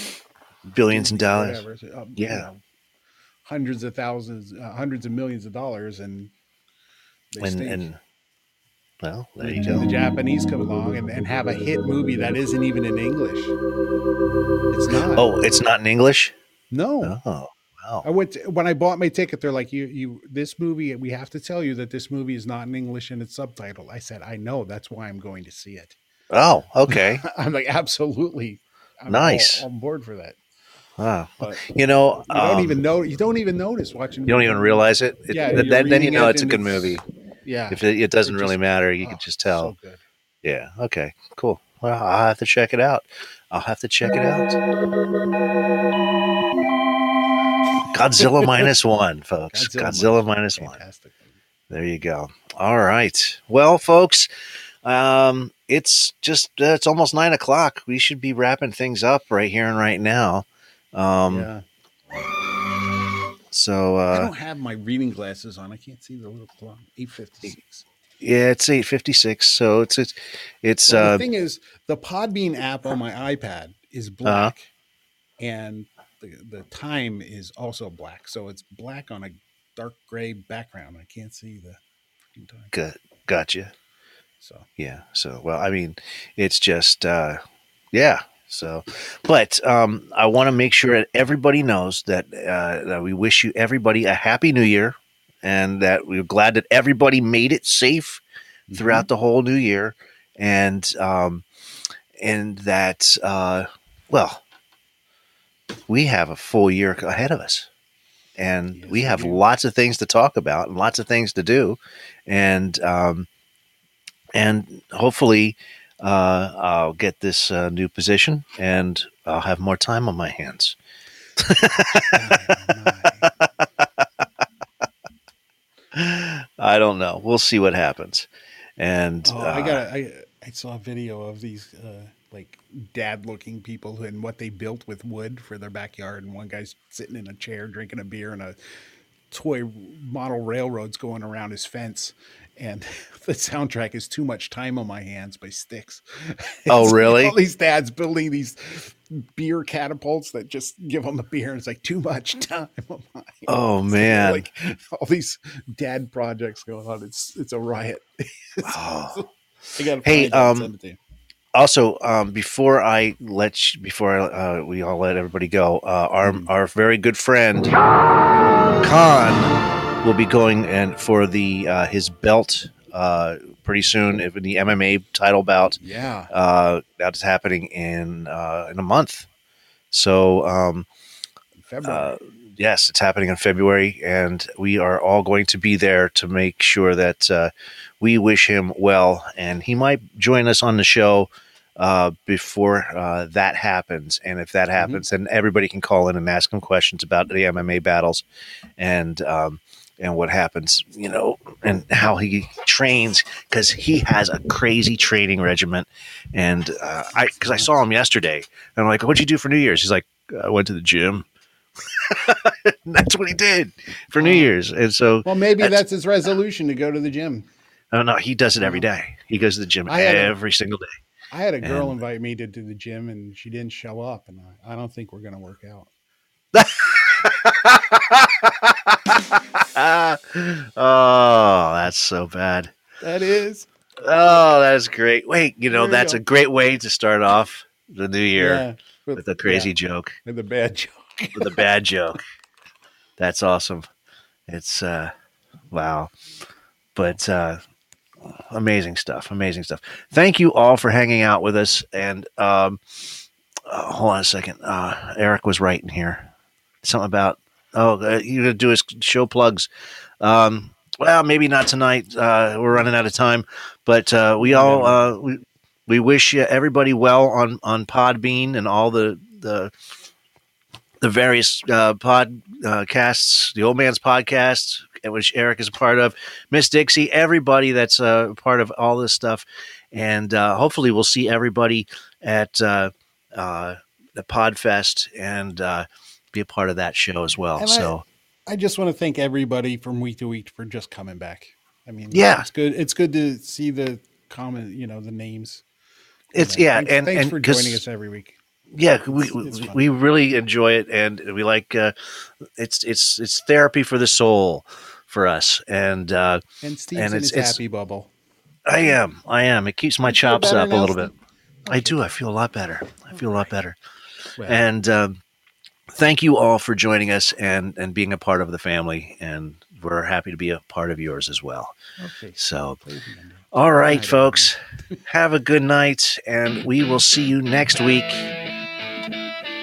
billions and dollars. whatever, um, you Yeah. know, hundreds of thousands, uh, hundreds of millions of dollars, and they And and well, there you go. the Japanese come along and, and have a hit movie that isn't even in English. It's not. Oh, it's not in English. no! Oh, wow. I went to- when I bought my ticket. They're like, "You, you, this movie. We have to tell you that this movie is not in English and it's subtitled." I said, "I know. That's why I'm going to see it." Oh, okay. I'm like, absolutely. I'm Nice. all on board for that. Wow. But You know, you don't um, even know. You don't even notice watching. You don't even realize it. It- Yeah, th- then, then you know it it's a good it's- movie. Yeah. If it, it doesn't It really matter, you oh, can just tell. So good. Yeah. Okay. Cool. Well, I'll have to check it out. I'll have to check it out. Godzilla minus one, folks. Godzilla, minus one. Fantastic. There you go. All right. Well, folks, um, it's just uh, it's almost nine o'clock. We should be wrapping things up right here and right now. Um, yeah. So I uh, don't have my reading glasses on. I can't see the little clock. Eight fifty six. yeah, it's eight fifty six. So it's it's it's Well, uh, the thing is, the Podbean app on my iPad is Uh-huh. black, and the, the time is also black. So it's black on a dark gray background. I can't see the freaking time. good. Gotcha. So Yeah. So, well, I mean, it's just, uh, yeah. So, but um, I want to make sure that everybody knows that, uh, that we wish you everybody a happy new year and that we're glad that everybody made it safe throughout the whole new year. And, um, and that, uh, well, we have a full year ahead of us and Yes, we have lots of things to talk about and lots of things to do. And, um, and hopefully I'll get this uh, new position and I'll have more time on my hands. I don't know. We'll see what happens. And Oh, uh, I got. I I saw a video of these uh, like dad-looking people and what they built with wood for their backyard, and one guy's sitting in a chair drinking a beer, and a toy model railroad's going around his fence. And the soundtrack is "Too Much Time on My Hands" by Styx Oh, really? All these dads building these beer catapults that just give them a beer. And it's like too much time on my hands. Oh, It's man. like all these dad projects going on. It's it's a riot. oh. I gotta Hey, find it and um, send it to you. also, um, before I let you, before uh, we all let everybody go, uh, our our very good friend Khan will be going and for the uh, his belt uh, pretty soon. in the MMA title bout Yeah. uh, that's happening in uh, in a month. So um, February. uh, yes, it's happening in February, and we are all going to be there to make sure that uh, we wish him well, and he might join us on the show uh, before uh, that happens. And if that happens, then everybody can call in and ask him questions about the MMA battles and. Um, and what happens, you know, and how he trains because he has a crazy training regiment. And uh, I, because I saw him yesterday, and I'm like, "What'd you do for New Year's?" He's like, "I went to the gym." that's what he did for New Year's, and so well, maybe that's- that's, his resolution to go to the gym. oh no, he does it every day. He goes to the gym had a- every single day. I had a girl And- invite me to, to the gym, and she didn't show up, and I, I don't think we're gonna work out. oh, that's so bad. That is. Oh, that's great. Wait, you know, that's go. a great way to start off the new year Yeah, with a crazy yeah, joke, with a bad joke. with a bad joke. That's awesome. It's uh wow. But uh amazing stuff. Amazing stuff. Thank you all for hanging out with us and um uh, hold on a second. Uh, Eric was right in here. Something about oh, uh, you gonna do his show plugs. Um, well, maybe not tonight. Uh, we're running out of time, but uh, we all uh, we, we wish uh, everybody well on on Podbean and all the the the various uh, podcasts, the Old Man's podcast, which Eric is a part of, Miss Dixie, everybody that's uh, a part of all this stuff, and uh, hopefully we'll see everybody at uh, uh, the Podfest and uh, be a part of that show as well. And so I just want to thank everybody from week to week for just coming back. I mean, Yeah. it's good. It's good to see the common, you know, the names. it's yeah, thanks, and thanks and for joining us every week. yeah we, It's- it's we, really enjoy it and we like uh it's it's it's therapy for the soul for us and uh And Steve's And in it's- his it's- happy bubble. i am i am it keeps my You chops up a little bit Steve? i do i feel a lot better i feel a lot better Well, and um thank you all for joining us and and being a part of the family and we're happy to be a part of yours as well okay. so Play the ending. all right night, folks have a good night and we will see you next week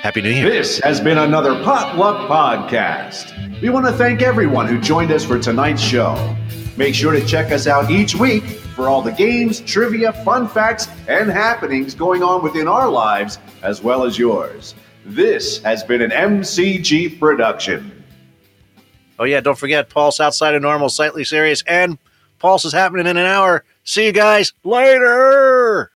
happy new year This has been another Potluck Podcast. We want to thank everyone who joined us for tonight's show. Make sure to check us out each week for all the games, trivia, fun facts, and happenings going on within our lives as well as yours. This has been an MCG production. Oh yeah, don't forget Pulse outside of normal, slightly serious, and Pulse is happening in an hour. See you guys later.